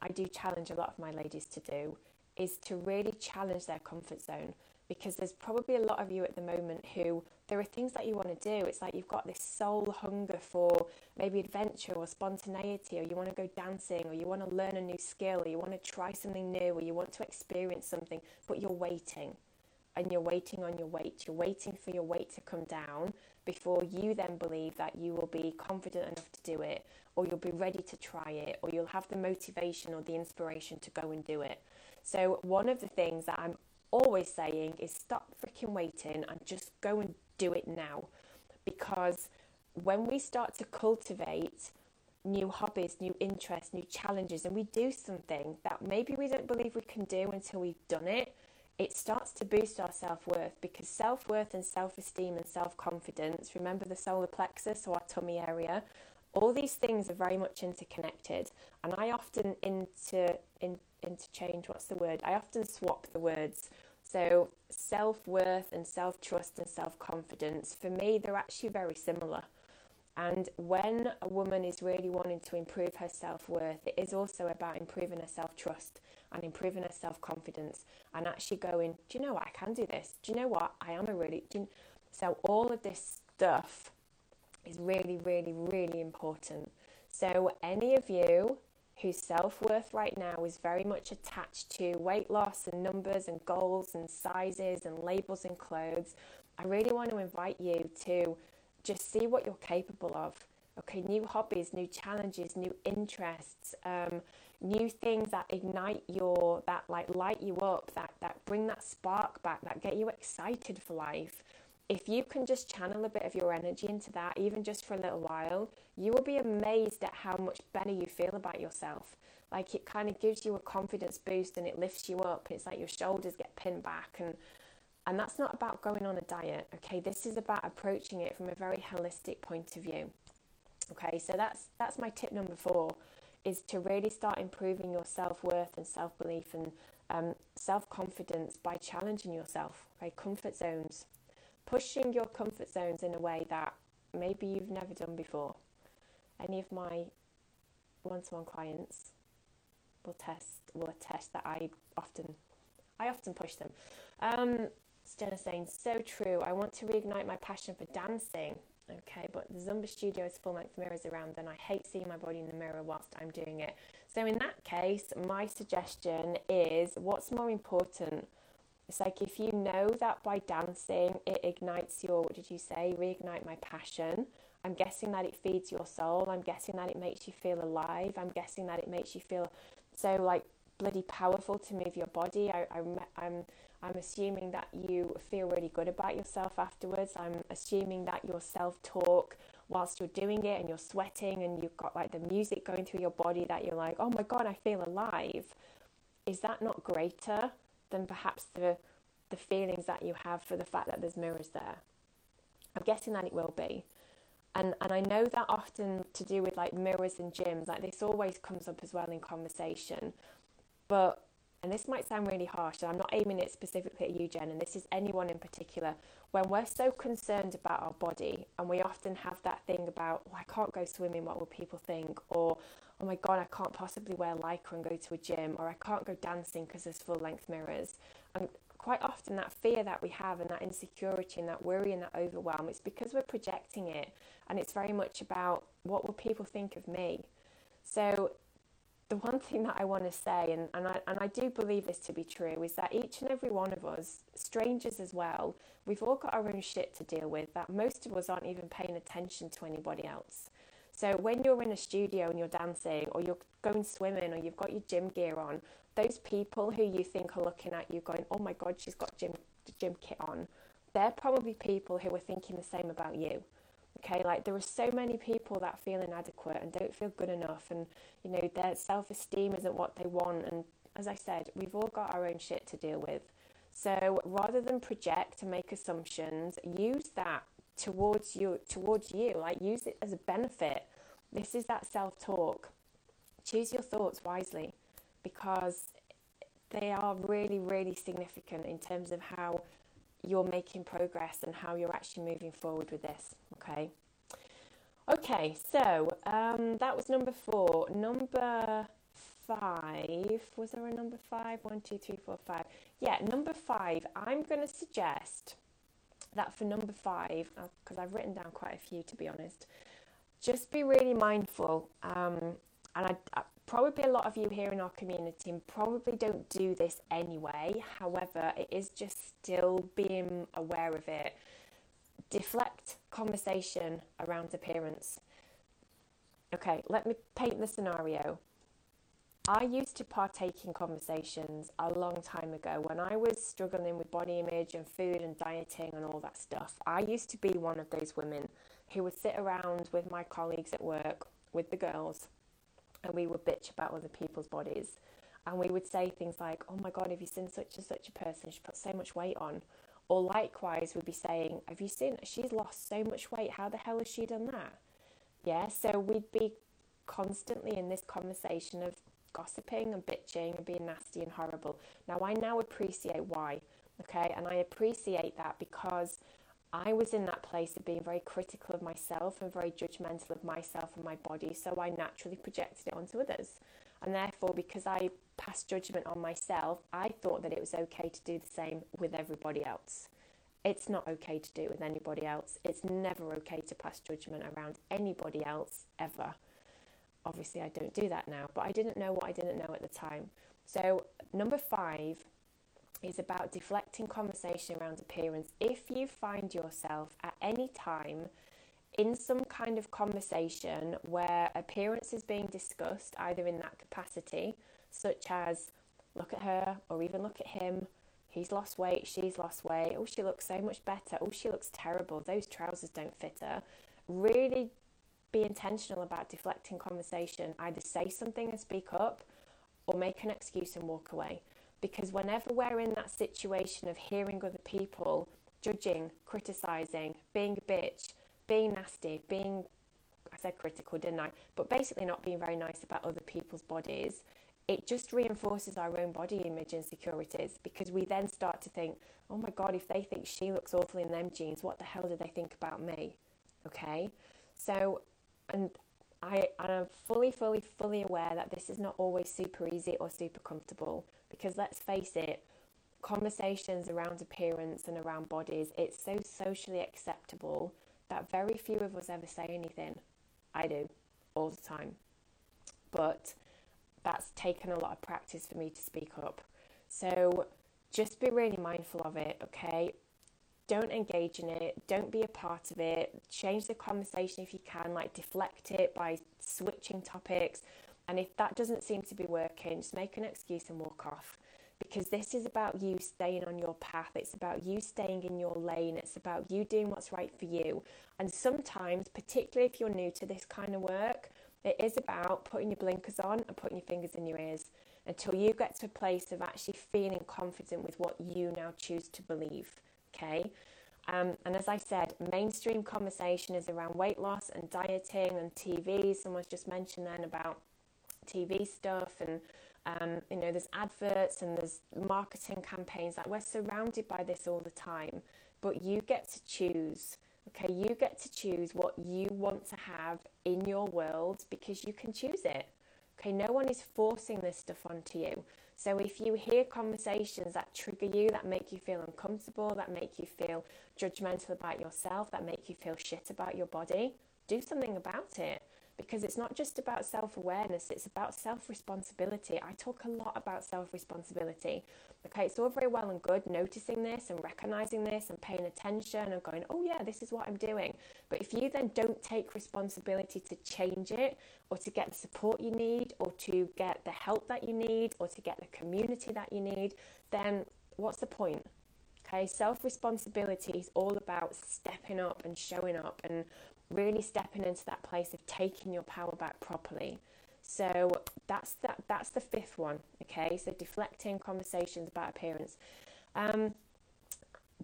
I do challenge a lot of my ladies to do is to really challenge their comfort zone because there's probably a lot of you at the moment who there are things that you want to do. It's like you've got this soul hunger for maybe adventure or spontaneity, or you want to go dancing, or you want to learn a new skill, or you want to try something new, or you want to experience something, but you're waiting. And you're waiting on your weight. You're waiting for your weight to come down before you then believe that you will be confident enough to do it, or you'll be ready to try it, or you'll have the motivation or the inspiration to go and do it. So, one of the things that I'm always saying is stop freaking waiting and just go and do it now. Because when we start to cultivate new hobbies, new interests, new challenges, and we do something that maybe we don't believe we can do until we've done it, it starts to boost our self worth because self worth and self esteem and self confidence, remember the solar plexus or our tummy area, all these things are very much interconnected. And I often inter, in, interchange, what's the word? I often swap the words. So self worth and self trust and self confidence, for me, they're actually very similar. And when a woman is really wanting to improve her self worth, it is also about improving her self trust and improving her self confidence and actually going, do you know what? I can do this. Do you know what? I am a really. So, all of this stuff is really, really, really important. So, any of you whose self worth right now is very much attached to weight loss and numbers and goals and sizes and labels and clothes, I really want to invite you to just see what you're capable of. Okay, new hobbies, new challenges, new interests. Um, new things that ignite your that like light you up that that bring that spark back that get you excited for life if you can just channel a bit of your energy into that even just for a little while you will be amazed at how much better you feel about yourself. Like it kind of gives you a confidence boost and it lifts you up. It's like your shoulders get pinned back and and that's not about going on a diet okay? This is about approaching it from a very holistic point of view okay? So that's that's my tip number 4 is to really start improving your self worth and self belief and um, self confidence by challenging yourself, right? Comfort zones, pushing your comfort zones in a way that maybe you've never done before. Any of my one to one clients will test will attest that I often I often push them. Um, Jenna saying, so true. I want to reignite my passion for dancing. Okay, but the Zumba studio is full length mirrors around, and I hate seeing my body in the mirror whilst I'm doing it. So, in that case, my suggestion is what's more important? It's like if you know that by dancing it ignites your, what did you say, reignite my passion. I'm guessing that it feeds your soul. I'm guessing that it makes you feel alive. I'm guessing that it makes you feel so like bloody powerful to move your body. I, I, I'm I'm assuming that you feel really good about yourself afterwards. I'm assuming that your self talk whilst you're doing it and you're sweating and you've got like the music going through your body that you're like, oh my God, I feel alive. Is that not greater than perhaps the, the feelings that you have for the fact that there's mirrors there? I'm guessing that it will be. And, and I know that often to do with like mirrors in gyms, like this always comes up as well in conversation. But and this might sound really harsh, and I'm not aiming it specifically at you, Jen, and this is anyone in particular, when we're so concerned about our body, and we often have that thing about, oh, I can't go swimming, what will people think? Or, oh my God, I can't possibly wear lycra and go to a gym, or I can't go dancing because there's full length mirrors. And quite often, that fear that we have, and that insecurity, and that worry, and that overwhelm, it's because we're projecting it, and it's very much about what will people think of me? So the one *laughs* thing that I want to say, and, and, I, and I do believe this to be true, is that each and every one of us, strangers as well, we've all got our own shit to deal with that most of us aren't even paying attention to anybody else. So when you're in a studio and you're dancing, or you're going swimming, or you've got your gym gear on, those people who you think are looking at you going, oh my God, she's got gym, gym kit on, they're probably people who are thinking the same about you. Okay, like there are so many people that feel inadequate and don't feel good enough, and you know, their self esteem isn't what they want. And as I said, we've all got our own shit to deal with. So rather than project and make assumptions, use that towards you, towards you. Like use it as a benefit. This is that self talk. Choose your thoughts wisely, because they are really, really significant in terms of how you're making progress and how you're actually moving forward with this. Okay. Okay, so um, that was number four. Number five, was there a number five? One, two, three, four, five. Yeah, number five, I'm going to suggest that for number five, because uh, I've written down quite a few to be honest, just be really mindful. Um, and I, I, probably a lot of you here in our community probably don't do this anyway. However, it is just still being aware of it deflect conversation around appearance. Okay, let me paint the scenario. I used to partake in conversations a long time ago when I was struggling with body image and food and dieting and all that stuff. I used to be one of those women who would sit around with my colleagues at work, with the girls, and we would bitch about other people's bodies. and we would say things like, "Oh my God, have you seen such and such a person? She put so much weight on." Or likewise, we'd be saying, "Have you seen? She's lost so much weight. How the hell has she done that?" Yeah, so we'd be constantly in this conversation of gossiping and bitching and being nasty and horrible. Now, I now appreciate why, okay, and I appreciate that because I was in that place of being very critical of myself and very judgmental of myself and my body, so I naturally projected it onto others. And therefore, because I passed judgment on myself, I thought that it was okay to do the same with everybody else. It's not okay to do it with anybody else. It's never okay to pass judgment around anybody else ever. Obviously, I don't do that now, but I didn't know what I didn't know at the time. So, number five is about deflecting conversation around appearance. If you find yourself at any time in some kind of conversation where appearance is being discussed, either in that capacity, such as look at her or even look at him, he's lost weight, she's lost weight, oh, she looks so much better, oh, she looks terrible, those trousers don't fit her. Really be intentional about deflecting conversation. Either say something and speak up or make an excuse and walk away. Because whenever we're in that situation of hearing other people judging, criticizing, being a bitch, being nasty, being, I said critical, didn't I? But basically not being very nice about other people's bodies, it just reinforces our own body image insecurities because we then start to think, oh my God, if they think she looks awful in them jeans, what the hell do they think about me? Okay? So, and I, I'm fully, fully, fully aware that this is not always super easy or super comfortable because let's face it, conversations around appearance and around bodies, it's so socially acceptable that very few of us ever say anything. I do all the time. But that's taken a lot of practice for me to speak up. So just be really mindful of it, okay? Don't engage in it, don't be a part of it. Change the conversation if you can, like deflect it by switching topics. And if that doesn't seem to be working, just make an excuse and walk off because this is about you staying on your path. It's about you staying in your lane. It's about you doing what's right for you. And sometimes, particularly if you're new to this kind of work, it is about putting your blinkers on and putting your fingers in your ears until you get to a place of actually feeling confident with what you now choose to believe. Okay. Um, and as I said, mainstream conversation is around weight loss and dieting and TV. Someone's just mentioned then about TV stuff and um, you know, there's adverts and there's marketing campaigns. Like we're surrounded by this all the time, but you get to choose. Okay, you get to choose what you want to have in your world because you can choose it. Okay, no one is forcing this stuff onto you. So if you hear conversations that trigger you, that make you feel uncomfortable, that make you feel judgmental about yourself, that make you feel shit about your body, do something about it because it's not just about self awareness, it's about self responsibility. I talk a lot about self responsibility. Okay, it's all very well and good noticing this and recognizing this and paying attention and going, oh, yeah, this is what I'm doing. But if you then don't take responsibility to change it or to get the support you need or to get the help that you need or to get the community that you need, then what's the point? Okay, self responsibility is all about stepping up and showing up and really stepping into that place of taking your power back properly. So that's that. That's the fifth one. Okay, so deflecting conversations about appearance. Um,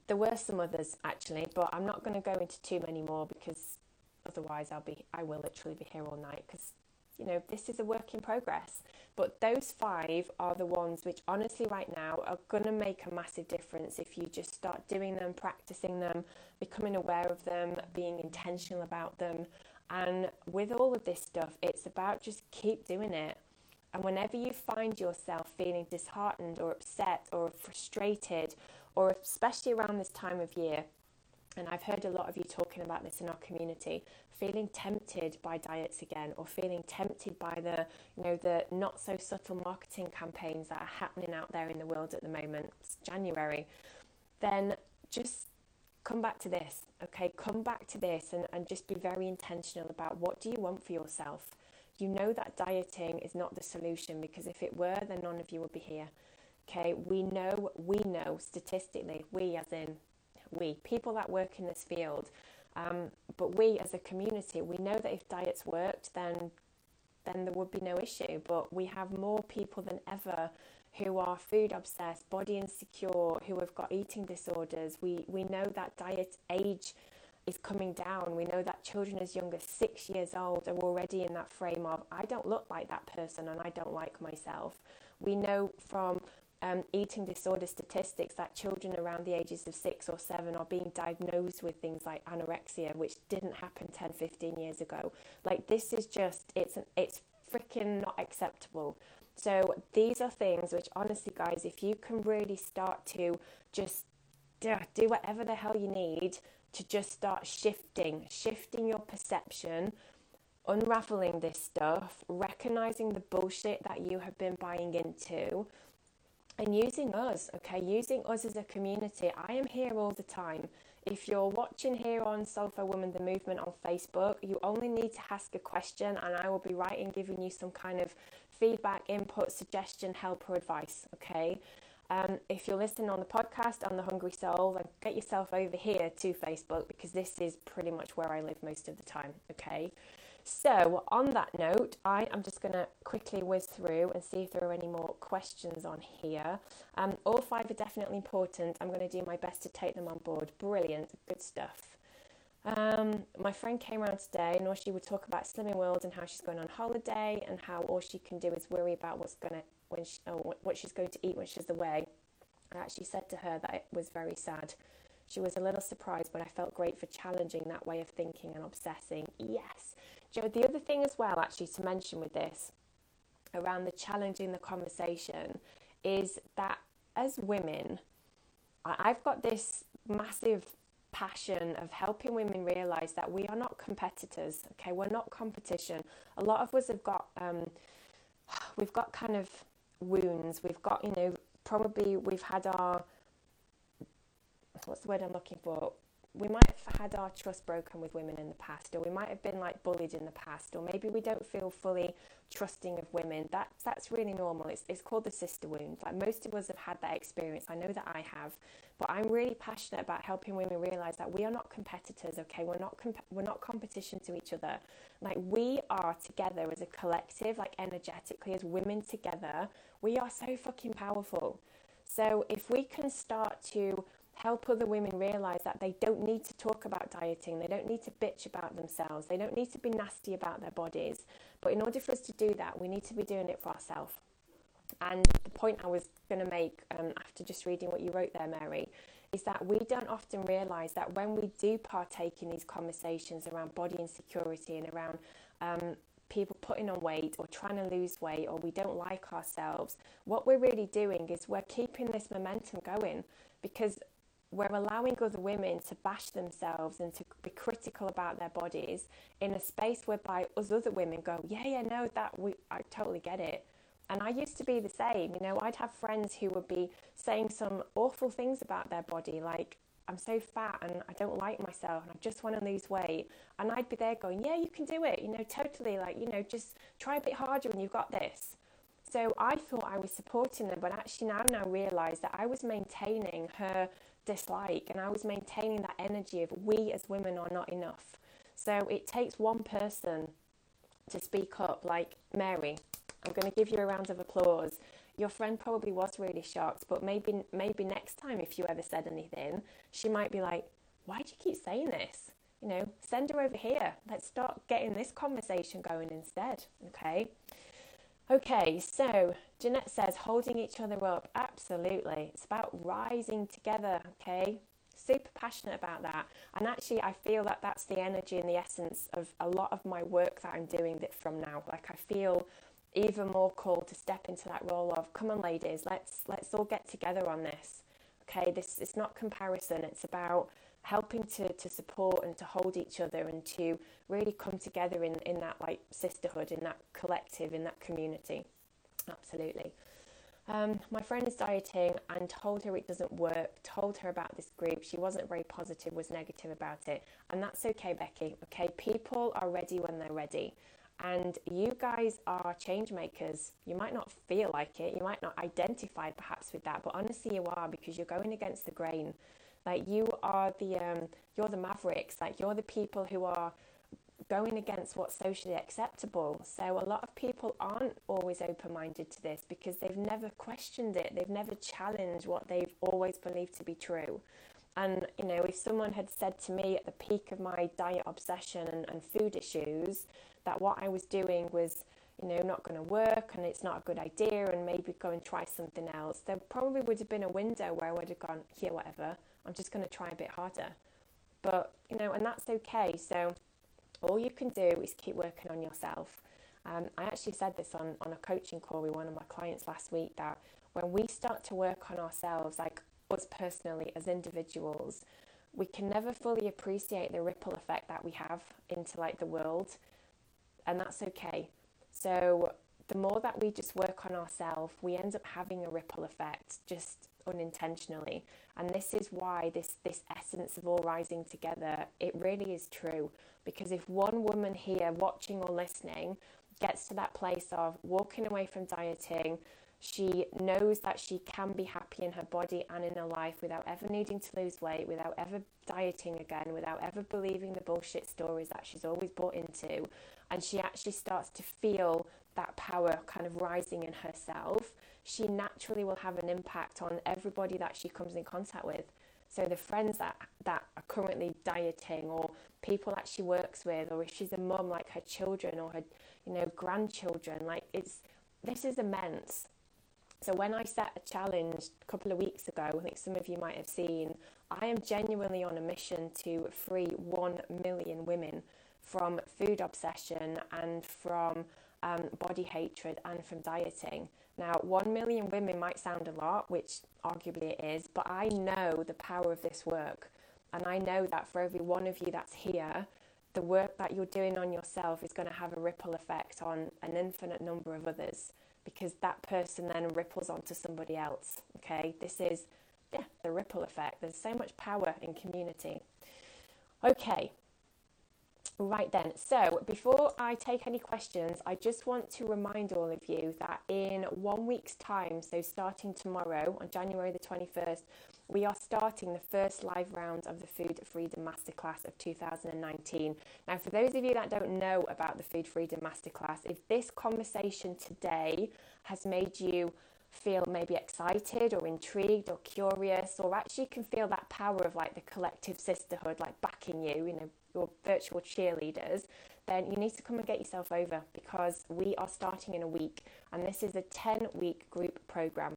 there were some others actually, but I'm not going to go into too many more because otherwise I'll be I will literally be here all night because you know this is a work in progress. But those five are the ones which, honestly, right now are going to make a massive difference if you just start doing them, practicing them, becoming aware of them, being intentional about them. And with all of this stuff, it's about just keep doing it. And whenever you find yourself feeling disheartened or upset or frustrated, or especially around this time of year, and I've heard a lot of you talking about this in our community, feeling tempted by diets again or feeling tempted by the you know the not so subtle marketing campaigns that are happening out there in the world at the moment. It's january. Then just come back to this okay? Come back to this and, and just be very intentional about what do you want for yourself? You know that dieting is not the solution because if it were then none of you would be here okay? We know we know statistically we as in we people that work in this field um, but we as a community, we know that if diets worked, then then there would be no issue. But we have more people than ever who are food obsessed, body insecure, who have got eating disorders. We we know that diet age is coming down. We know that children as young as six years old are already in that frame of I don't look like that person and I don't like myself. We know from um, eating disorder statistics that children around the ages of six or seven are being diagnosed with things like anorexia, which didn't happen 10, 15 years ago. Like, this is just, it's, it's freaking not acceptable. So, these are things which, honestly, guys, if you can really start to just do whatever the hell you need to just start shifting, shifting your perception, unraveling this stuff, recognizing the bullshit that you have been buying into and using us, okay, using us as a community. I am here all the time. If you're watching here on Soul Fed Woman the Movement on Facebook, you only need to ask a question and I will be writing, giving you some kind of feedback, input, suggestion, help, or advice, okay? Um, if you're listening on the podcast on the Hungry Soul, then get yourself over here to Facebook because this is pretty much where I live most of the time, okay? So, on that note, I am just going to quickly whiz through and see if there are any more questions on here. Um, all five are definitely important. I'm going to do my best to take them on board. Brilliant, good stuff. Um, my friend came around today and all she would talk about Slimming World and how she's going on holiday and how all she can do is worry about what's going to when she, what she's going to eat when she's away. I actually said to her that it was very sad. She was a little surprised, but I felt great for challenging that way of thinking and obsessing. Yes, Joe, the other thing as well, actually, to mention with this around the challenging the conversation is that as women, I've got this massive passion of helping women realize that we are not competitors. Okay, we're not competition. A lot of us have got, um, we've got kind of wounds. We've got, you know, probably we've had our, what's the word I'm looking for? We might have had our trust broken with women in the past, or we might have been like bullied in the past, or maybe we don't feel fully trusting of women. That's that's really normal. It's it's called the sister wound. Like most of us have had that experience. I know that I have, but I'm really passionate about helping women realize that we are not competitors. Okay, we're not comp- we're not competition to each other. Like we are together as a collective, like energetically as women together. We are so fucking powerful. So if we can start to help other women realize that they don't need to talk about dieting, they don't need to bitch about themselves, they don't need to be nasty about their bodies. But in order for us to do that, we need to be doing it for ourselves. And the point I was going to make um, after just reading what you wrote there, Mary, is that we don't often realize that when we do partake in these conversations around body insecurity and around um, people putting on weight or trying to lose weight or we don't like ourselves, what we're really doing is we're keeping this momentum going because we're allowing other women to bash themselves and to be critical about their bodies in a space whereby us other women go, yeah, yeah, no, that we, I totally get it. And I used to be the same, you know, I'd have friends who would be saying some awful things about their body, like, I'm so fat and I don't like myself and I just want to lose weight. And I'd be there going, yeah, you can do it, you know, totally, like, you know, just try a bit harder and you've got this. So I thought I was supporting them, but actually now now realise that I was maintaining her dislike and I was maintaining that energy of we as women are not enough. So it takes one person to speak up, like Mary. I'm going to give you a round of applause. Your friend probably was really shocked, but maybe maybe next time if you ever said anything, she might be like, "Why do you keep saying this?" You know, send her over here. Let's start getting this conversation going instead. Okay. Okay, so Jeanette says holding each other up. Absolutely. It's about rising together, okay? Super passionate about that. And actually, I feel that that's the energy and the essence of a lot of my work that I'm doing that from now. Like, I feel even more called to step into that role of come on ladies let's let's all get together on this okay this it's not comparison it's about helping to, to support and to hold each other and to really come together in, in that like sisterhood, in that collective, in that community. Absolutely. Um, my friend is dieting and told her it doesn't work, told her about this group. She wasn't very positive, was negative about it. And that's okay, Becky. Okay, people are ready when they're ready. And you guys are change makers. You might not feel like it, you might not identify perhaps with that, but honestly, you are because you're going against the grain. Like you are the um, you're the mavericks. Like you're the people who are going against what's socially acceptable. So a lot of people aren't always open minded to this because they've never questioned it, they've never challenged what they've always believed to be true. And, you know, if someone had said to me at the peak of my diet obsession and, and food issues that what I was doing was, you know, not going to work and it's not a good idea and maybe go and try something else, there probably would have been a window where I would have gone, here, whatever, I'm just going to try a bit harder. But, you know, and that's okay. So all you can do is keep working on yourself. Um, I actually said this on, on a coaching call with one of my clients last week that when we start to work on ourselves, like us personally as individuals, we can never fully appreciate the ripple effect that we have into like the world, and that's okay. So the more that we just work on ourselves, we end up having a ripple effect just unintentionally. And this is why this this essence of all rising together, it really is true. Because if one woman here watching or listening gets to that place of walking away from dieting, she knows that she can be happy in her body and in her life without ever needing to lose weight, without ever dieting again, without ever believing the bullshit stories that she's always bought into. And she actually starts to feel that power kind of rising in herself. She naturally will have an impact on everybody that she comes in contact with. So the friends that that are currently dieting, or people that she works with, or if she's a mum, like her children or her, you know, grandchildren, like it's this is immense. So when I set a challenge a couple of weeks ago, I think some of you might have seen, I am genuinely on a mission to free 1 million women from food obsession and from um, body hatred and from dieting. Now, 1 million women might sound a lot, which arguably it is, but I know the power of this work. And I know that for every one of you that's here, the work that you're doing on yourself is going to have a ripple effect on an infinite number of others because that person then ripples onto somebody else. Okay, this is yeah, the ripple effect. There's so much power in community. Okay, right then. So, before I take any questions, I just want to remind all of you that in one week's time, so starting tomorrow on January the 21st, we are starting the first live round of the Food Freedom Masterclass of 2019. Now, for those of you that don't know about the Food Freedom Masterclass, if this conversation today has made you feel maybe excited or intrigued or curious, or actually can feel that power of like the collective sisterhood, like backing you, you know, your virtual cheerleaders, then you need to come and get yourself over because we are starting in a week and this is a 10 week group program.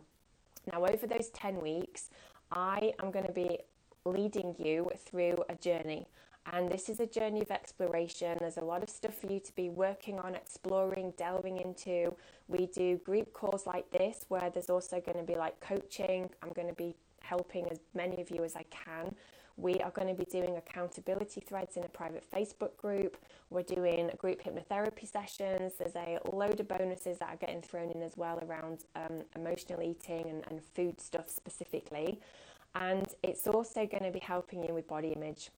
Now, over those 10 weeks, I am going to be leading you through a journey. And this is a journey of exploration. There's a lot of stuff for you to be working on, exploring, delving into. We do group calls like this where there's also going to be like coaching. I'm going to be helping as many of you as I can. We are going to be doing accountability threads in a private Facebook group. We're doing group hypnotherapy sessions. There's a load of bonuses that are getting thrown in as well around um, emotional eating and, and food stuff specifically. And it's also going to be helping you with body image.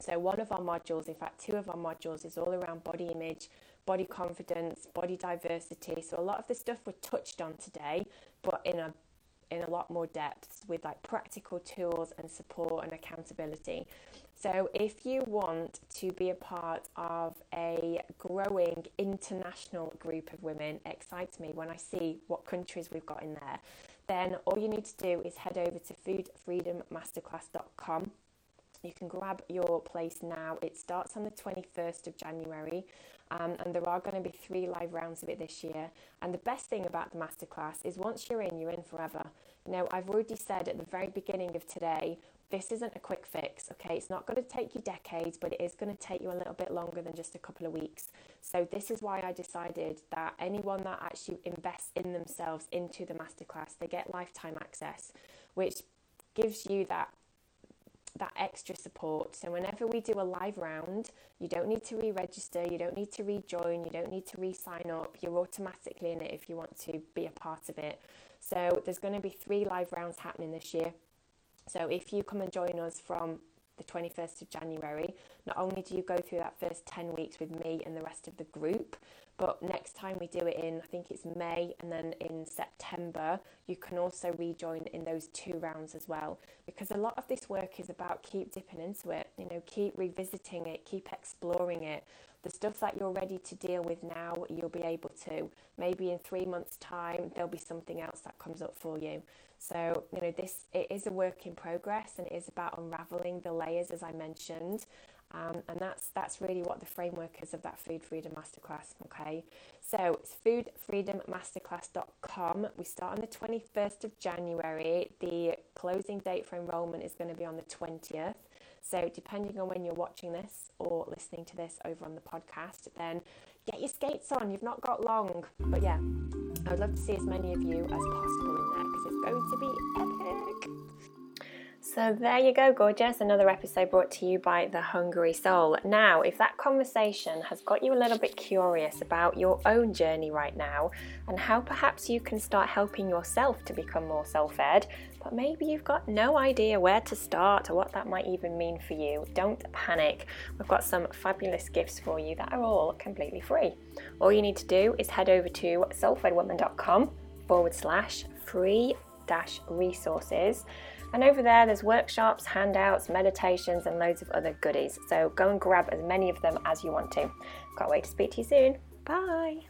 So, one of our modules, in fact, two of our modules, is all around body image, body confidence, body diversity. So, a lot of the stuff we touched on today, but in a in a lot more depth with like practical tools and support and accountability. So, if you want to be a part of a growing international group of women, excites me when I see what countries we've got in there, then all you need to do is head over to foodfreedommasterclass.com. You can grab your place now. It starts on the 21st of January. Um, and there are going to be three live rounds of it this year. And the best thing about the masterclass is once you're in, you're in forever. Now, I've already said at the very beginning of today, this isn't a quick fix, okay? It's not going to take you decades, but it is going to take you a little bit longer than just a couple of weeks. So, this is why I decided that anyone that actually invests in themselves into the masterclass, they get lifetime access, which gives you that that extra support. So whenever we do a live round, you don't need to re-register, you don't need to rejoin, you don't need to re-sign up. You're automatically in it if you want to be a part of it. So there's going to be three live rounds happening this year. So if you come and join us from the 21st of January, not only do you go through that first 10 weeks with me and the rest of the group, But next time we do it in, I think it's May and then in September, you can also rejoin in those two rounds as well. Because a lot of this work is about keep dipping into it, you know, keep revisiting it, keep exploring it. The stuff that you're ready to deal with now, you'll be able to. Maybe in three months' time, there'll be something else that comes up for you. So, you know, this it is a work in progress and it is about unraveling the layers as I mentioned. Um, and that's that's really what the framework is of that food freedom masterclass okay? So it's foodfreedommasterclass.com we start on the 21st of january. The closing date for enrollment is going to be on the 20th so depending on when you're watching this or listening to this over on the podcast then get your skates on you've not got long but yeah i would love to see as many of you as possible in there because it's going to be epic so there you go, gorgeous. Another episode brought to you by The Hungry Soul. Now, if that conversation has got you a little bit curious about your own journey right now and how perhaps you can start helping yourself to become more soul fed, but maybe you've got no idea where to start or what that might even mean for you, don't panic. We've got some fabulous gifts for you that are all completely free. All you need to do is head over to soulfedwoman.com forward slash free dash resources and over there, there's workshops, handouts, meditations, and loads of other goodies. So go and grab as many of them as you want to. Can't wait to speak to you soon. Bye.